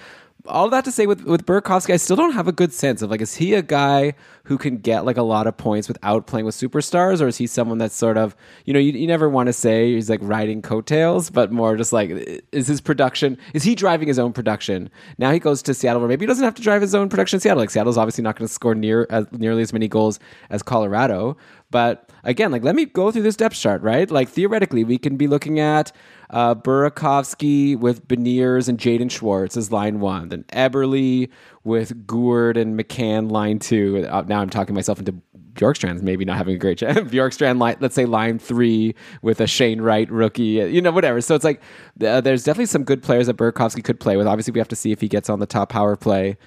all that to say with with Burakovsky, I still don't have a good sense of like is he a guy who can get like a lot of points without playing with superstars, or is he someone that's sort of you know you, you never want to say he's like riding coattails, but more just like is his production is he driving his own production? Now he goes to Seattle, where maybe he doesn't have to drive his own production in Seattle. Like Seattle's obviously not going to score near as, nearly as many goals as Colorado, but again, like let me go through this depth chart, right? Like theoretically, we can be looking at uh, Burakovsky with Beniers and Jaden Schwartz as line one, then Eberle with Gourde and McCann line two. Uh, now I'm talking myself into Bjorkstrand's maybe not having a great chance. Bjorkstrand, line, let's say line three with a Shane Wright rookie, you know, whatever. So it's like uh, there's definitely some good players that Burakovsky could play with. Obviously, we have to see if he gets on the top power play.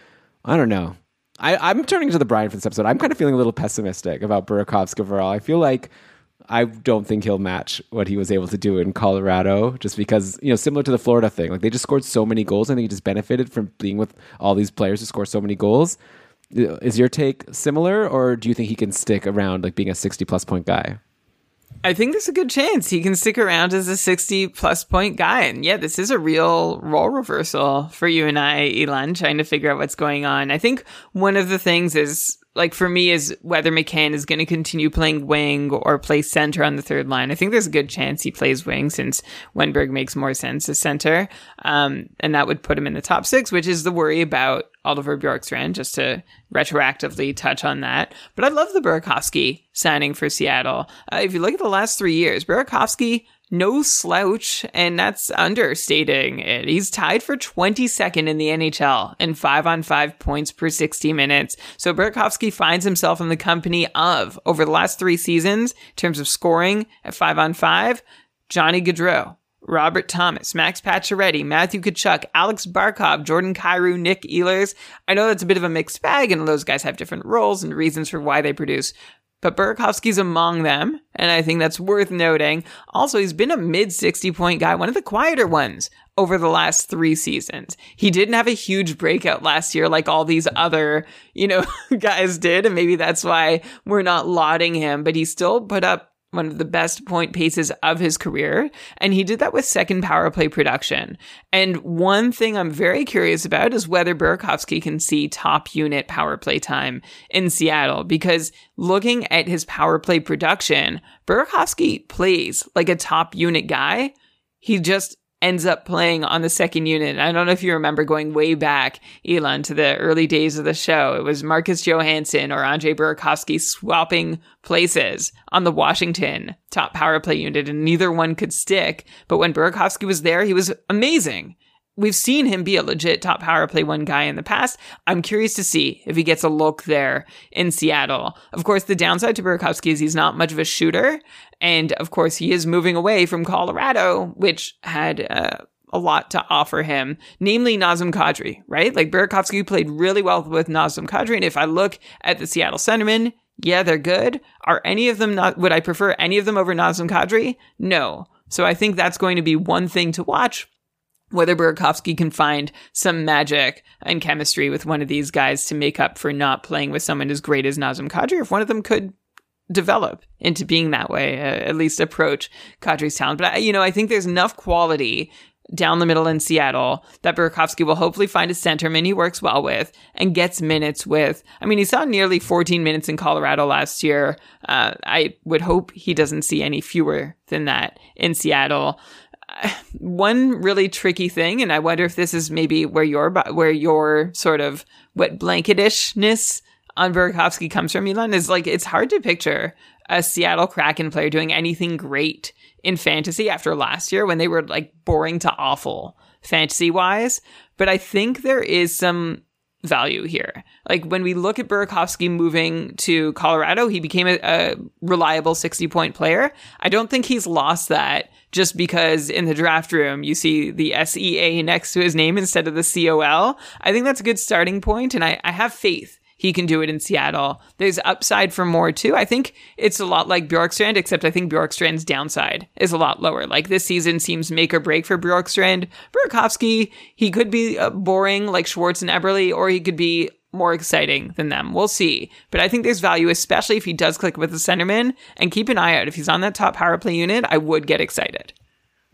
I don't know. I, am turning to the Brian for this episode. I'm kind of feeling a little pessimistic about Burakovsky overall. I feel like I don't think he'll match what he was able to do in Colorado, just because you know, similar to the Florida thing, like they just scored so many goals. I think he just benefited from being with all these players who score so many goals. Is your take similar, or do you think he can stick around like being a sixty plus point guy? I think there's a good chance he can stick around as a 60 plus point guy. And yeah, this is a real role reversal for you and I, Elon, trying to figure out what's going on. I think one of the things is like for me is whether McCann is going to continue playing wing or play center on the third line. I think there's a good chance he plays wing since Wennberg makes more sense as center. Um, and that would put him in the top six, which is the worry about Oliver Bjorkstrand, just to retroactively touch on that. But I love the Burakovsky signing for Seattle. Uh, if you look at the last three years, Burakovsky no slouch, and that's understating it. He's tied for 22nd in the NHL in 5 on 5 points per 60 minutes. So Burakovsky finds himself in the company of, over the last three seasons, in terms of scoring at 5 on 5, Johnny Gaudreau, Robert Thomas, Max Pacioretty, Matthew Tkachuk, Alex Barkov, Jordan Kyrou, Nick Ehlers. I know that's a bit of a mixed bag, and those guys have different roles and reasons for why they produce but Burakovsky's among them, and I think that's worth noting. Also, he's been a mid 60 point guy, one of the quieter ones over the last three seasons. He didn't have a huge breakout last year like all these other, you know, guys did, and maybe that's why we're not lauding him, but he still put up one of the best point paces of his career. And he did that with second power play production. And one thing I'm very curious about is whether Burakovsky can see top unit power play time in Seattle. Because looking at his power play production, Burakovsky plays like a top unit guy. He just ends up playing on the second unit. I don't know if you remember going way back, Elon, to the early days of the show. It was Marcus Johansson or Andre Burakovsky swapping places on the Washington top power play unit, and neither one could stick. But when Burakovsky was there, he was amazing we've seen him be a legit top power play one guy in the past. I'm curious to see if he gets a look there in Seattle. Of course, the downside to Burakovsky is he's not much of a shooter. And of course, he is moving away from Colorado, which had uh, a lot to offer him, namely Nazem Kadri, right? Like Burakovsky played really well with Nazem Kadri. And if I look at the Seattle Centermen, yeah, they're good. Are any of them not, would I prefer any of them over Nazem Kadri? No. So I think that's going to be one thing to watch. Whether Burakovsky can find some magic and chemistry with one of these guys to make up for not playing with someone as great as Nazem Kadri, if one of them could develop into being that way, uh, at least approach Kadri's talent. But, I, you know, I think there's enough quality down the middle in Seattle that Burakovsky will hopefully find a centerman he works well with and gets minutes with. I mean, he saw nearly 14 minutes in Colorado last year. Uh, I would hope he doesn't see any fewer than that in Seattle. One really tricky thing, and I wonder if this is maybe where your where your sort of wet blanketishness on Burakovsky comes from, Milan, is like it's hard to picture a Seattle Kraken player doing anything great in fantasy after last year when they were like boring to awful fantasy wise. But I think there is some value here. Like when we look at Burakovsky moving to Colorado, he became a, a, reliable 60 point player. I don't think he's lost that just because in the draft room you see the SEA next to his name instead of the COL. I think that's a good starting point and I, I have faith he can do it in Seattle. There's upside for more too. I think it's a lot like Bjorkstrand, except I think Bjorkstrand's downside is a lot lower. Like this season seems make or break for Bjorkstrand. Burakovsky, he could be uh, boring like Schwartz and Eberle, or he could be more exciting than them. We'll see. But I think there's value, especially if he does click with the centerman. And keep an eye out. If he's on that top power play unit, I would get excited.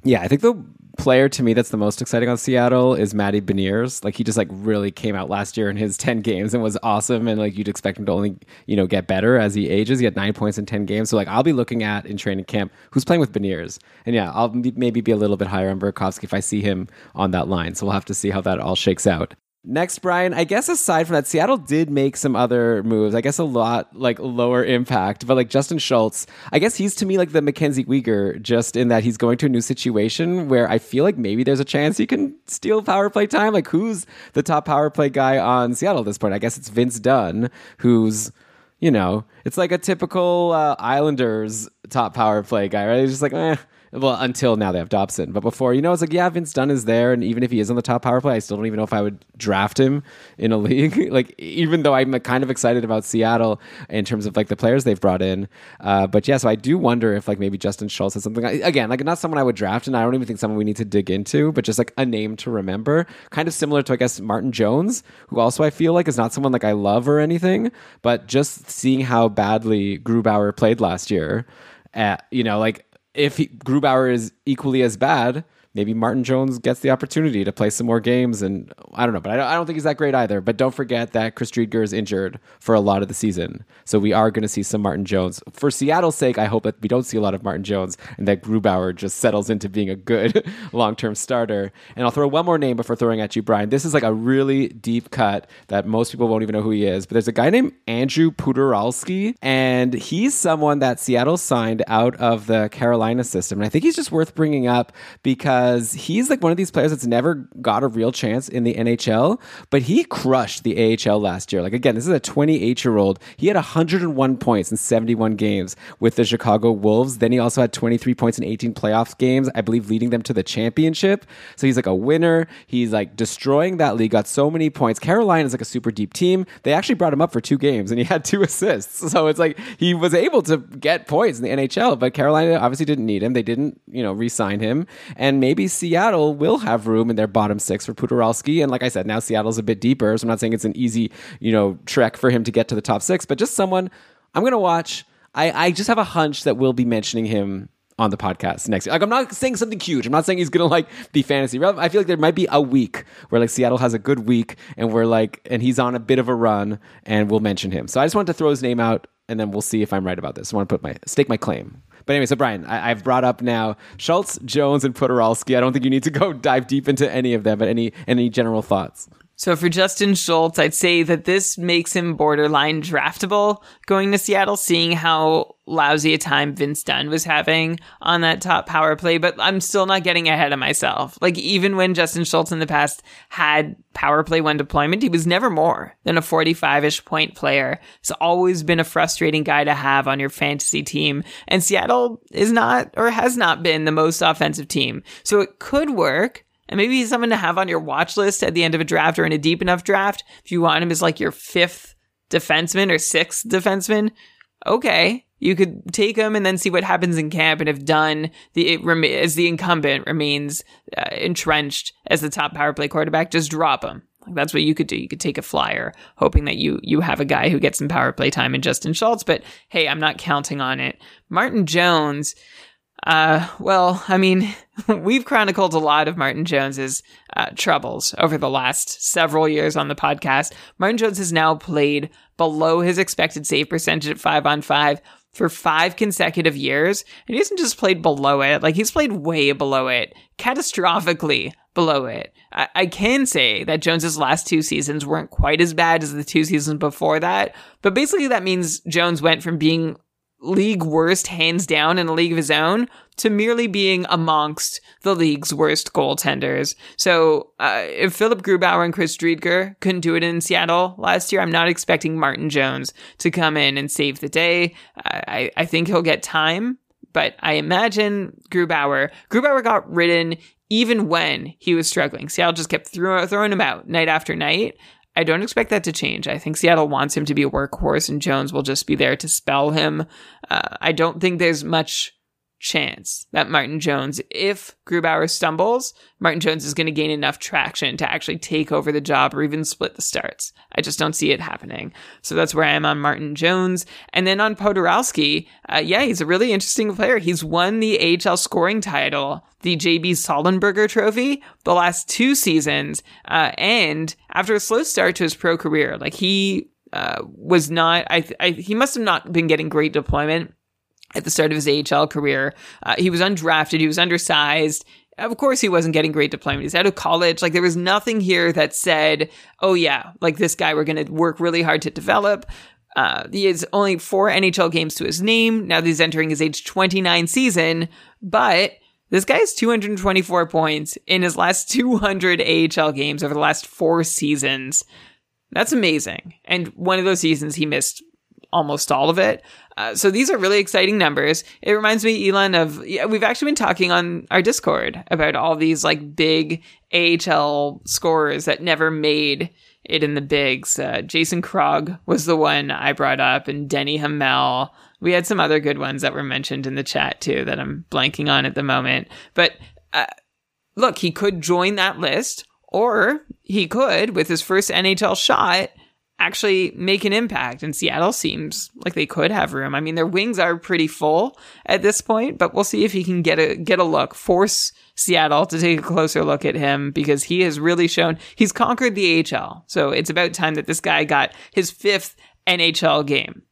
Yeah, I think the player to me that's the most exciting on Seattle is Matty Beniers. Like he just like really came out last year in his 10 games and was awesome and like you'd expect him to only, you know, get better as he ages. He had 9 points in 10 games. So like I'll be looking at in training camp who's playing with Beniers. And yeah, I'll maybe be a little bit higher on Burakovsky if I see him on that line. So we'll have to see how that all shakes out. Next, Brian, I guess aside from that, Seattle did make some other moves. I guess a lot like lower impact, but like Justin Schultz, I guess he's to me like the Mackenzie Weegar, just in that he's going to a new situation where I feel like maybe there's a chance he can steal power play time. Like, who's the top power play guy on Seattle at this point? I guess it's Vince Dunn, who's you know, it's like a typical uh, Islanders top power play guy, right? He's just like, eh, well, until now they have Dobson. But before, you know, it's like, yeah, Vince Dunn is there. And even if he is on the top power play, I still don't even know if I would draft him in a league. like, even though I'm kind of excited about Seattle in terms of like the players they've brought in. Uh, but yeah, so I do wonder if like maybe Justin Schultz has something, again, like not someone I would draft. And I don't even think someone we need to dig into, but just like a name to remember. Kind of similar to, I guess, Martin Jones, who also I feel like is not someone like I love or anything, but just seeing how badly Grubauer played last year. At, uh, you know, like if he, Grubauer is equally as bad, maybe Martin Jones gets the opportunity to play some more games. And I don't know, but I don't, think he's that great either. But don't forget that Chris Driedger is injured for a lot of the season. So we are going to see some Martin Jones. For Seattle's sake, I hope that we don't see a lot of Martin Jones and that Grubauer just settles into being a good long term starter. And I'll throw one more name before throwing at you, Brian. This is like a really deep cut that most people won't even know who he is. But there's a guy named Andrew Poturalski, and he's someone that Seattle signed out of the Carolina system. And I think he's just worth bringing up because because he's like one of these players that's never got a real chance in the NHL, but he crushed the AHL last year. Like again, this is a 28 year old. He had 101 points in 71 games with the Chicago Wolves. Then he also had 23 points in 18 playoff games, I believe, leading them to the championship. So he's like a winner. He's like destroying that league. Got so many points. Carolina is like a super deep team. They actually brought him up for two games, and he had two assists. So it's like he was able to get points in the NHL, but Carolina obviously didn't need him. They didn't, you know, re-sign him, and maybe maybe Seattle will have room in their bottom six for Poturalski. And like I said, now Seattle's a bit deeper, so I'm not saying it's an easy, you know, trek for him to get to the top six, but just someone I'm going to watch. I, I just have a hunch that we'll be mentioning him on the podcast next. Like I'm not saying something huge. I'm not saying he's gonna like be fantasy relevant. I feel like there might be a week where like Seattle has a good week and we're like and he's on a bit of a run and we'll mention him. So I just wanted to throw his name out and then we'll see if I'm right about this. I want to put my stake my claim. But anyway, so Brian, I, have brought up now Schultz, Jones, and Poturalski. I don't think you need to go dive deep into any of them, but any any general thoughts? So for Justin Schultz, I'd say that this makes him borderline draftable going to Seattle, seeing how lousy a time Vince Dunn was having on that top power play. But I'm still not getting ahead of myself. Like even when Justin Schultz in the past had power play one deployment, he was never more than a 45-ish point player. It's always been a frustrating guy to have on your fantasy team. And Seattle is not or has not been the most offensive team. So it could work and maybe he's someone to have on your watch list at the end of a draft or in a deep enough draft. If you want him as like your fifth defenseman or sixth defenseman, okay. You could take him and then see what happens in camp. And if done, the it rem- as the incumbent remains uh, entrenched as the top power play quarterback, just drop him. Like that's what you could do. You could take a flyer, hoping that you you have a guy who gets some power play time in Justin Schultz. But hey, I'm not counting on it. Martin Jones. Uh, well, I mean, we've chronicled a lot of Martin Jones's uh, troubles over the last several years on the podcast. Martin Jones has now played below his expected save percentage at five on five for five consecutive years. And he hasn't just played below it, like he's played way below it, catastrophically below it. I, I can say that Jones's last two seasons weren't quite as bad as the two seasons before that. But basically that means Jones went from being league worst hands down in a league of his own to merely being amongst the league's worst goaltenders. So uh, if Philipp Grubauer and Chris Driedger couldn't do it in Seattle last year, I'm not expecting Martin Jones to come in and save the day. I, I think he'll get time, but I imagine Grubauer, Grubauer got ridden even when he was struggling. Seattle just kept throw, throwing him out night after night. I don't expect that to change. I think Seattle wants him to be a workhorse and Jones will just be there to spell him. Uh, I don't think there's much chance that Martin Jones, if Grubauer stumbles, Martin Jones is going to gain enough traction to actually take over the job or even split the starts. I just don't see it happening. So that's where I am on Martin Jones. And then on Poturalski, uh, yeah, he's a really interesting player. He's won the AHL scoring title, the JB Sollenberger Trophy, the last two seasons. Uh, and after a slow start to his pro career, like he uh, was not, I, I, he must have not been getting great deployment at the start of his AHL career. Uh, he was undrafted, he was undersized. Of course, he wasn't getting great deployment. He's out of college. Like, there was nothing here that said, oh, yeah, like this guy, we're going to work really hard to develop. Uh, he has only four NHL games to his name. Now that he's entering his age 29 season, but this guy has 224 points in his last 200 AHL games over the last four seasons. That's amazing. And one of those seasons he missed almost all of it. Uh, so these are really exciting numbers. It reminds me, Elon, of yeah, we've actually been talking on our Discord about all these like big AHL scorers that never made it in the bigs. Uh, Jason Krog was the one I brought up, and Denny Hamel. We had some other good ones that were mentioned in the chat too that I'm blanking on at the moment. But uh, look, he could join that list, or he could, with his first NHL shot, actually make an impact. And Seattle seems like they could have room. I mean, their wings are pretty full at this point, but we'll see if he can get a get a look, force Seattle to take a closer look at him because he has really shown he's conquered the AHL. So it's about time that this guy got his fifth NHL game.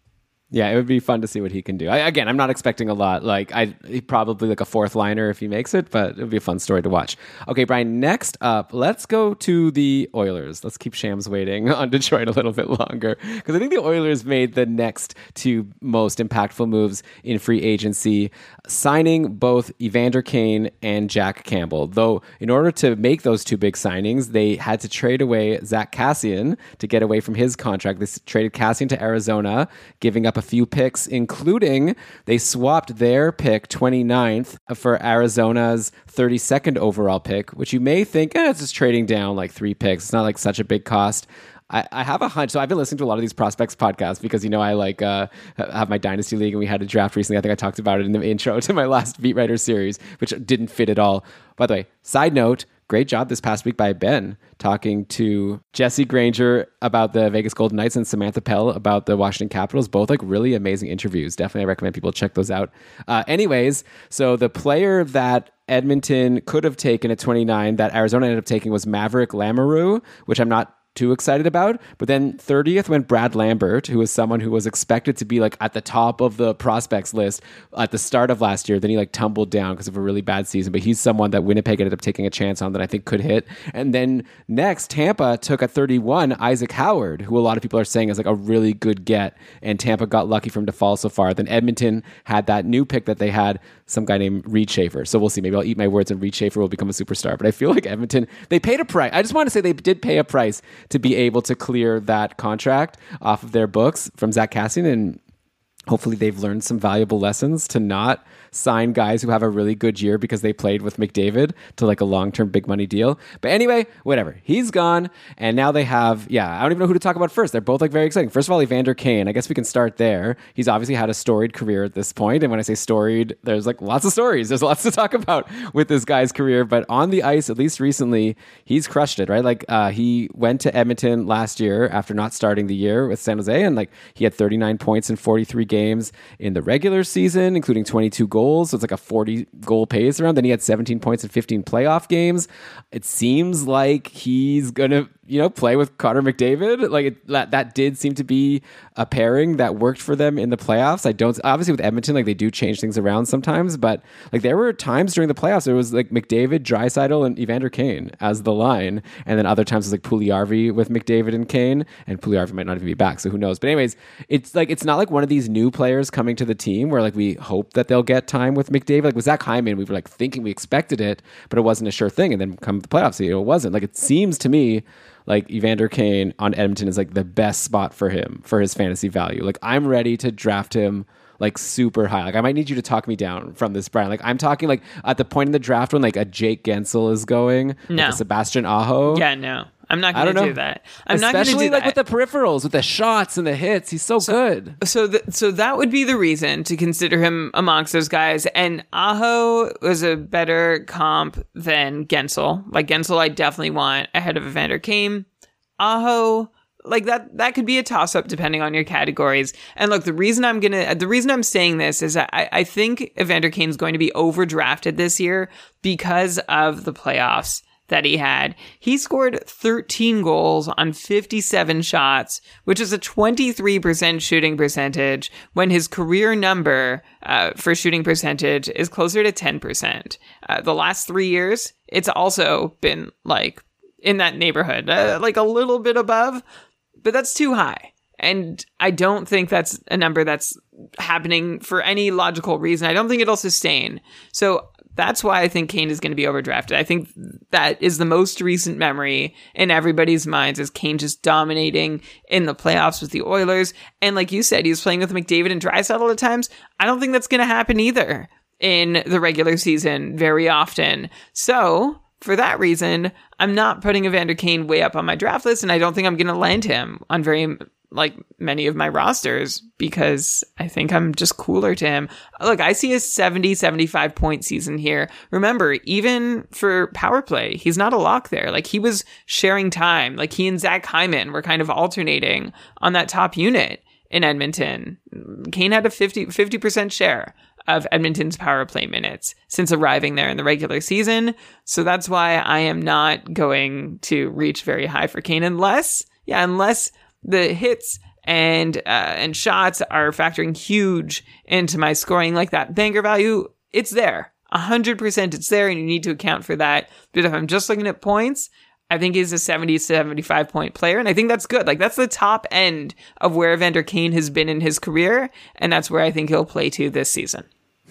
Yeah, it would be fun to see what he can do. I, again, I'm not expecting a lot. Like I probably like a fourth liner if he makes it, but it would be a fun story to watch. Okay, Brian. Next up, let's go to the Oilers. Let's keep Shams waiting on Detroit a little bit longer because I think the Oilers made the next two most impactful moves in free agency, signing both Evander Kane and Jack Campbell. Though in order to make those two big signings, they had to trade away Zack Kassian to get away from his contract. They traded Kassian to Arizona, giving up a few picks, including they swapped their pick 29th for Arizona's 32nd overall pick, which you may think, eh, it's just trading down like three picks. It's not like such a big cost. I, have a hunch. So I've been listening to a lot of these prospects podcasts because you know I like uh, have my dynasty league and we had a draft recently. I think I talked about it in the intro to my last beat writer series, which didn't fit at all. By the way, side note: great job this past week by Ben talking to Jesse Granger about the Vegas Golden Knights and Samantha Pell about the Washington Capitals. Both like really amazing interviews. Definitely, I recommend people check those out. Uh, anyways, so the player that Edmonton could have taken at 29 that Arizona ended up taking was Maverick Lamoureux, which I'm not too excited about. But then 30th went Brad Lambert, who was someone who was expected to be like at the top of the prospects list at the start of last year. Then he like tumbled down because of a really bad season. But he's someone that Winnipeg ended up taking a chance on that I think could hit. And then next, Tampa took at 31 Isaac Howard, who a lot of people are saying is like a really good get. And Tampa got lucky from to fall so far. Then Edmonton had that new pick that they had, some guy named Reid Schaefer. So we'll see. Maybe I'll eat my words and Reid Schaefer will become a superstar. But I feel like Edmonton, they paid a price. I just want to say they did pay a price to be able to clear that contract off of their books from Zack Kassian. And hopefully they've learned some valuable lessons to not sign guys who have a really good year because they played with McDavid to like a long term big money deal. But anyway, whatever. He's gone. And now they have, yeah, I don't even know who to talk about first. They're both like very exciting. First of all, Evander Kane. I guess we can start there. He's obviously had a storied career at this point. And when I say storied, there's like lots of stories. There's lots to talk about with this guy's career. But on the ice, at least recently, he's crushed it, right? Like uh, he went to Edmonton last year after not starting the year with San Jose. And like he had 39 points in 43 games in the regular season, including 22 goals goals. So it's like a 40 goal pace around. Then he had 17 points in 15 playoff games. It seems like he's going to you know, play with Connor McDavid. Like it, that, that did seem to be a pairing that worked for them in the playoffs. I don't obviously with Edmonton, like they do change things around sometimes, but like there were times during the playoffs it was like McDavid, Draisaitl, and Evander Kane as the line, and then other times it was like Puljujarvi with McDavid and Kane, and Puljujarvi might not even be back, so who knows? But anyways, it's like it's not like one of these new players coming to the team where like we hope that they'll get time with McDavid. Like with Zach Hyman, we were like thinking we expected it, but it wasn't a sure thing, and then come the playoffs, it wasn't. Like it seems to me like Evander Kane on Edmonton is like the best spot for him for his fantasy value. Like I'm ready to draft him like super high. Like I might need you to talk me down from this, Brian. Like I'm talking like at the point in the draft when like a Jake Guentzel is going, no. like Sebastian Aho. Yeah, no. I'm not going to do that. I'm Especially not going to do like that. with the peripherals, with the shots and the hits. He's so, good. So, so that would be the reason to consider him amongst those guys. And Aho was a better comp than Guentzel. Like Guentzel, I definitely want ahead of Evander Kane. Aho, like that that could be a toss up depending on your categories. And look, the reason I'm gonna the reason I'm saying this is I, I think Evander Kane's going to be overdrafted this year because of the playoffs that he had. He scored 13 goals on 57 shots, which is a 23% shooting percentage when his career number uh, for shooting percentage is closer to 10%. Uh, the last three years, it's also been like in that neighborhood, uh, like a little bit above, but that's too high. And I don't think that's a number that's happening for any logical reason. I don't think it'll sustain. So that's why I think Kane is going to be overdrafted. I think that is the most recent memory in everybody's minds is Kane just dominating in the playoffs with the Oilers. And like you said, he was playing with McDavid and Draisaitl at times. I don't think that's going to happen either in the regular season very often. So for that reason, I'm not putting Evander Kane way up on my draft list, and I don't think I'm going to land him on very like many of my rosters because I think I'm just cooler to him. Look, I see a 70, 75 point season here. Remember, even for power play, he's not a lock there. Like he was sharing time. Like he and Zach Hyman were kind of alternating on that top unit in Edmonton. Kane had a 50, 50% share of Edmonton's power play minutes since arriving there in the regular season. So that's why I am not going to reach very high for Kane unless, yeah, unless the hits and uh, and shots are factoring huge into my scoring like that banger value. It's there. 100% it's there and you need to account for that. But if I'm just looking at points, I think he's a 70 75 point player. And I think that's good. Like that's the top end of where Evander Kane has been in his career. And that's where I think he'll play to this season.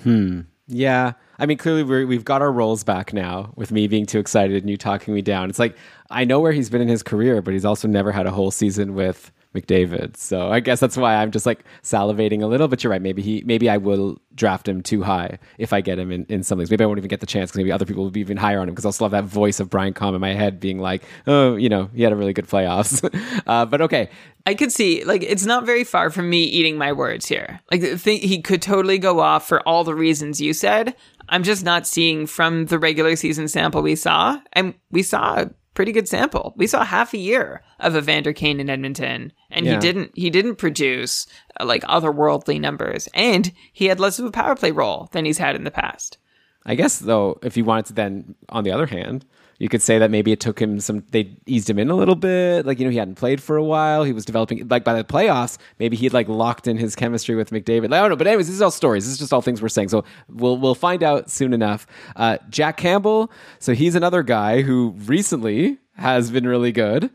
Hmm. Yeah. I mean, clearly we we've got our roles back now with me being too excited and you talking me down. It's like, I know where he's been in his career, but he's also never had a whole season with McDavid. So I guess that's why I'm just like salivating a little. But you're right. Maybe he, maybe I will draft him too high if I get him in, in some leagues. Maybe I won't even get the chance because maybe other people will be even higher on him because I'll still have that voice of Brian Com in my head being like, oh, you know, he had a really good playoffs. uh, but okay. I could see, like, it's not very far from me eating my words here. Like, th- he could totally go off for all the reasons you said. I'm just not seeing from the regular season sample we saw, and we saw a pretty good sample. We saw half a year of Evander Kane in Edmonton, and Yeah. he didn't he didn't produce uh, like otherworldly numbers, and he had less of a power play role than he's had in the past. I guess though, if you wanted to then, on the other hand, You could say that maybe it took him some, they eased him in a little bit. Like, you know, he hadn't played for a while. He was developing, like, by the playoffs, maybe he'd like locked in his chemistry with McDavid. Like, I don't know. But, anyways, this is all stories. This is just all things we're saying. So we'll, we'll find out soon enough. Uh, Jack Campbell. So he's another guy who recently has been really good.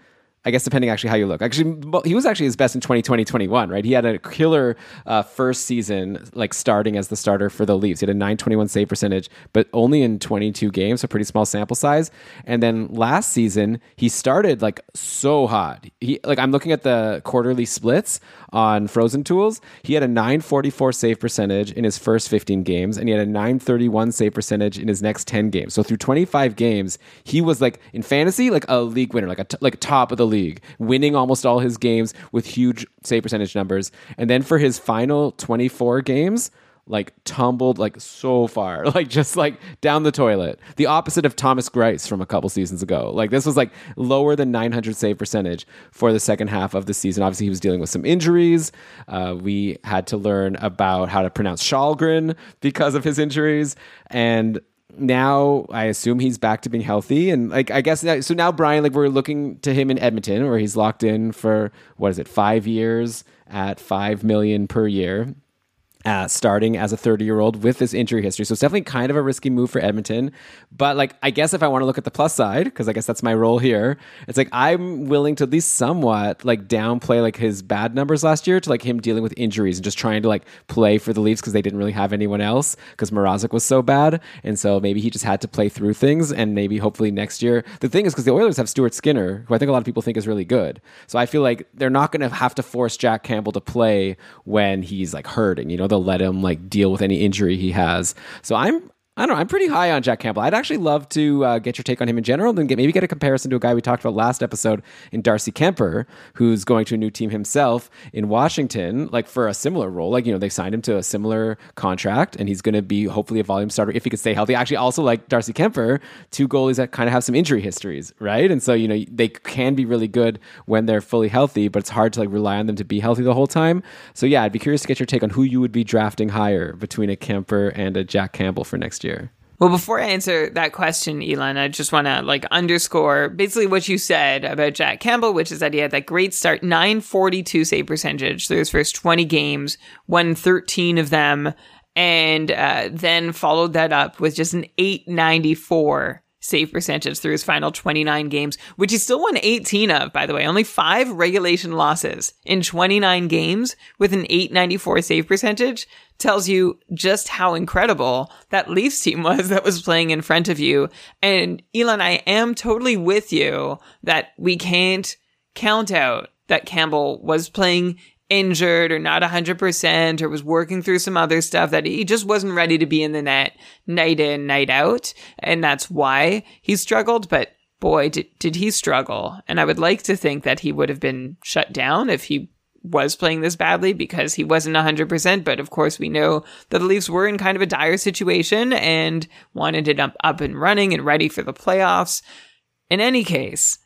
I guess depending actually how you look. Actually, he was actually his best in 2020 21, right? He had a killer uh, first season, like starting as the starter for the Leafs. He had a 921 save percentage, but only in 22 games, a pretty small sample size. And then last season, he started like so hot. He like I'm looking at the quarterly splits on Frozen Tools. He had a 944 save percentage in his first 15 games, and he had a 931 save percentage in his next 10 games. So through 25 games, he was like in fantasy like a league winner, like a t- like top of the league, winning almost all his games with huge save percentage numbers. And then for his final 24 games, like tumbled like so far, like just like down the toilet. The opposite of Thomas Greiss from a couple seasons ago. Like this was like lower than 900 save percentage for the second half of the season. Obviously, he was dealing with some injuries. Uh, we had to learn about how to pronounce Källgren because of his injuries, and now I assume he's back to being healthy, and like I guess so now Brian, like we're looking to him in Edmonton, where he's locked in for what is it, five years at five million per year uh, starting as a 30 year old with this injury history. So it's definitely kind of a risky move for Edmonton. But like, I guess if I want to look at the plus side, because I guess that's my role here, it's like I'm willing to at least somewhat like downplay like his bad numbers last year to like him dealing with injuries and just trying to like play for the Leafs because they didn't really have anyone else because Mrazek was so bad. And so maybe he just had to play through things and maybe hopefully next year. The thing is, because the Oilers have Stuart Skinner, who I think a lot of people think is really good. So I feel like they're not going to have to force Jack Campbell to play when he's like hurting. You know, let him like deal with any injury he has. So I'm I don't know. I'm pretty high on Jack Campbell. I'd actually love to uh, get your take on him in general, then get, maybe get a comparison to a guy we talked about last episode in Darcy Kuemper, who's going to a new team himself in Washington, like for a similar role. Like you know, they signed him to a similar contract, and he's going to be hopefully a volume starter if he could stay healthy. Actually, also like Darcy Kuemper, two goalies that kind of have some injury histories, right? And so you know they can be really good when they're fully healthy, but it's hard to like rely on them to be healthy the whole time. So yeah, I'd be curious to get your take on who you would be drafting higher between a Kuemper and a Jack Campbell for next year. Well, before I answer that question, Elon, I just want to like underscore basically what you said about Jack Campbell, which is that he had that great start, 942 save percentage through his first 20 games, won 13 of them, and uh, then followed that up with just an 894 save percentage through his final 29 games, which he still won 18 of, by the way. Only five regulation losses in 29 games with an 894 save percentage tells you just how incredible that Leafs team was that was playing in front of you. And Elon, I am totally with you that we can't count out that Campbell was playing injured or not 100% or was working through some other stuff that he just wasn't ready to be in the net night in, night out. And that's why he struggled. But boy, did, did he struggle. And I would like to think that he would have been shut down if he was playing this badly because he wasn't 100%. But of course, we know that the Leafs were in kind of a dire situation and wanted it up, up and running and ready for the playoffs. In any case,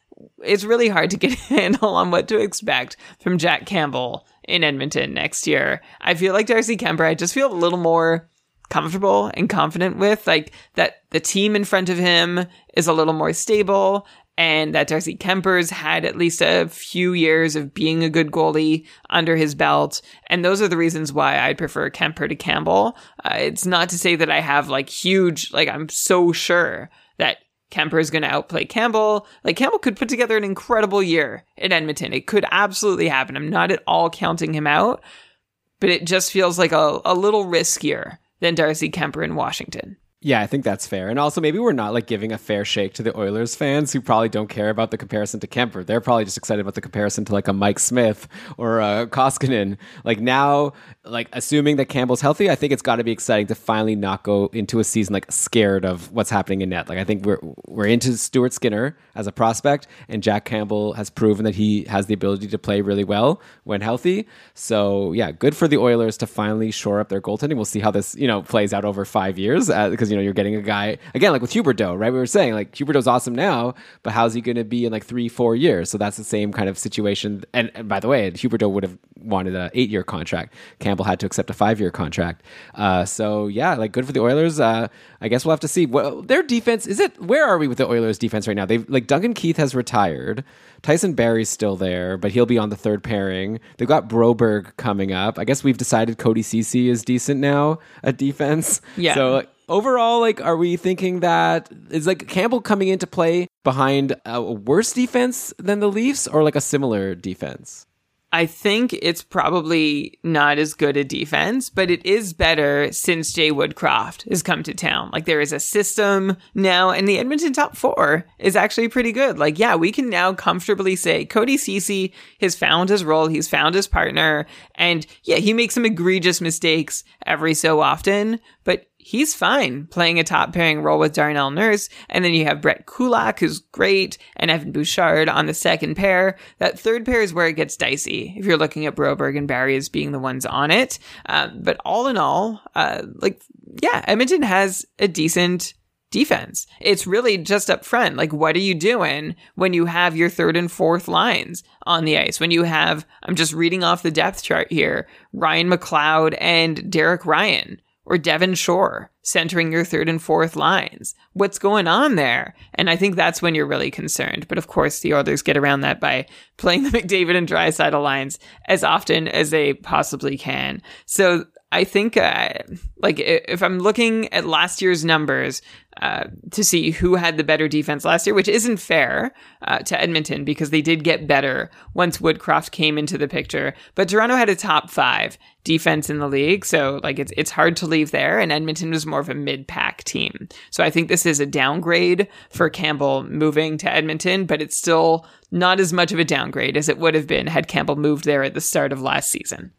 it's really hard to get a handle on what to expect from Jack Campbell in Edmonton next year. I feel like Darcy Kuemper, I just feel a little more comfortable and confident with like that the team in front of him is a little more stable and that Darcy Kuemper's had at least a few years of being a good goalie under his belt. And those are the reasons why I'd prefer Kuemper to Campbell. Uh, it's not to say that I have like huge, like I'm so sure that Kuemper is going to outplay Campbell. Like Campbell could put together an incredible year in Edmonton. It could absolutely happen. I'm not at all counting him out, but it just feels like a, a little riskier than Darcy Kuemper in Washington. Yeah, I think that's fair. And also, maybe we're not like giving a fair shake to the Oilers fans who probably don't care about the comparison to Kuemper. They're probably just excited about the comparison to like a Mike Smith or a Koskinen. Like now, like assuming that Campbell's healthy, I think it's got to be exciting to finally not go into a season like scared of what's happening in net. Like I think we're we're into Stuart Skinner as a prospect, and Jack Campbell has proven that he has the ability to play really well when healthy. So yeah, good for the Oilers to finally shore up their goaltending. We'll see how this you know plays out over five years uh, because you know you're getting a guy again like with Huberdeau, right? We were saying like Huberdeau's awesome now, but how's he going to be in like three, four years? So that's the same kind of situation. And, and by the way, Huberdeau would have wanted a eight year contract. Campbell had to accept a five year contract. Uh, so yeah, like good for the Oilers. Uh, I guess we'll have to see. Well, their defense is it. Where are we with the Oilers defense right now? They've like Duncan Keith has retired. Tyson Barrie's still there, but he'll be on the third pairing. They've got Broberg coming up. I guess we've decided Cody Ceci is decent now at defense. Yeah. So overall, like, are we thinking that is like Campbell coming into play behind a worse defense than the Leafs, or like a similar defense? I think it's probably not as good a defense, but it is better since Jay Woodcroft has come to town. Like there is a system now, and the Edmonton top four is actually pretty good. Like, yeah, we can now comfortably say Cody Ceci has found his role, he's found his partner, and yeah, he makes some egregious mistakes every so often, but he's fine playing a top pairing role with Darnell Nurse. And then you have Brett Kulak, who's great, and Evan Bouchard on the second pair. That third pair is where it gets dicey if you're looking at Broberg and Barrie as being the ones on it. Um, but all in all, uh, like, yeah, Edmonton has a decent defense. It's really just up front. Like, what are you doing when you have your third and fourth lines on the ice? When you have, I'm just reading off the depth chart here, Ryan McLeod and Derek Ryan or Devin Shore centering your third and fourth lines. What's going on there? And I think that's when you're really concerned. But of course, the Oilers get around that by playing the McDavid and Draisaitl lines as often as they possibly can. So I think, uh, like, if I'm looking at last year's numbers uh, to see who had the better defense last year, which isn't fair uh, to Edmonton because they did get better once Woodcroft came into the picture. But Toronto had a top five defense in the league, so like it's it's hard to leave there. And Edmonton was more of a mid pack team, so I think this is a downgrade for Campbell moving to Edmonton, but it's still not as much of a downgrade as it would have been had Campbell moved there at the start of last season.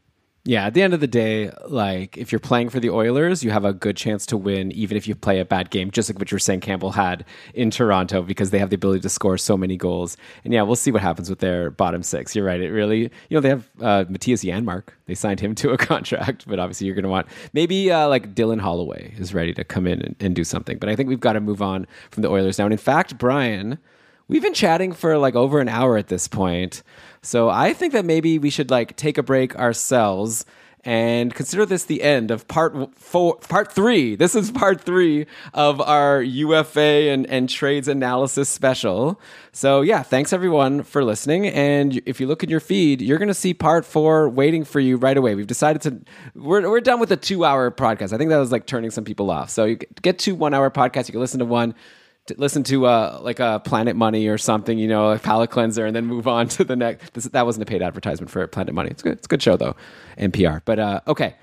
Yeah, at the end of the day, like if you're playing for the Oilers, you have a good chance to win, even if you play a bad game, just like what you were saying Campbell had in Toronto, because they have the ability to score so many goals. And yeah, we'll see what happens with their bottom six. You're right. It really, you know, they have uh, Mattias Janmark. They signed him to a contract, but obviously you're going to want maybe uh, like Dylan Holloway is ready to come in and, and do something. But I think we've got to move on from the Oilers now. And in fact, Brian, we've been chatting for like over an hour at this point. So I think that maybe we should like take a break ourselves and consider this the end of part four, part three. This is part three of our UFA and, and trades analysis special. So yeah, thanks everyone for listening. And if you look in your feed, you're going to see part four waiting for you right away. We've decided to, we're, we're done with a two hour podcast. I think that was like turning some people off. So you get two one hour podcasts. You can listen to one to listen to uh, like a Planet Money or something, you know, a palate cleanser, and then move on to the next. This, that wasn't a paid advertisement for Planet Money. It's good. It's a good show though, NPR. But uh, okay,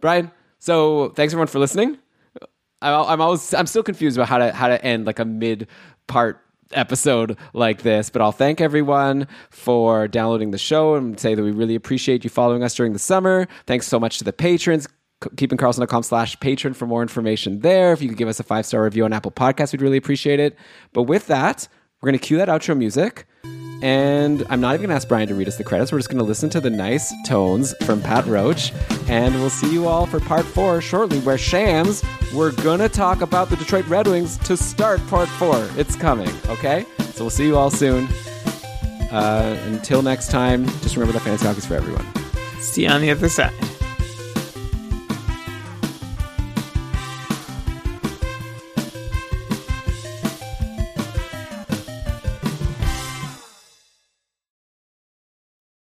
Brian. So thanks everyone for listening. I, I'm always I'm still confused about how to how to end like a mid part episode like this. But I'll thank everyone for downloading the show and say that we really appreciate you following us during the summer. Thanks so much to the patrons keepingkarlsson.com slash patron for more information there. If you could give us a five star review on Apple Podcasts, we'd really appreciate it. But with that, we're going to cue that outro music. And I'm not even going to ask Brian to read us the credits. We're just going to listen to the nice tones from Pat Roach. And we'll see you all for part four shortly, where Shams, we're going to talk about the Detroit Red Wings to start part four. It's coming, okay? So we'll see you all soon. Uh, until next time, just remember that fantasy hockey is for everyone. See you on the other side.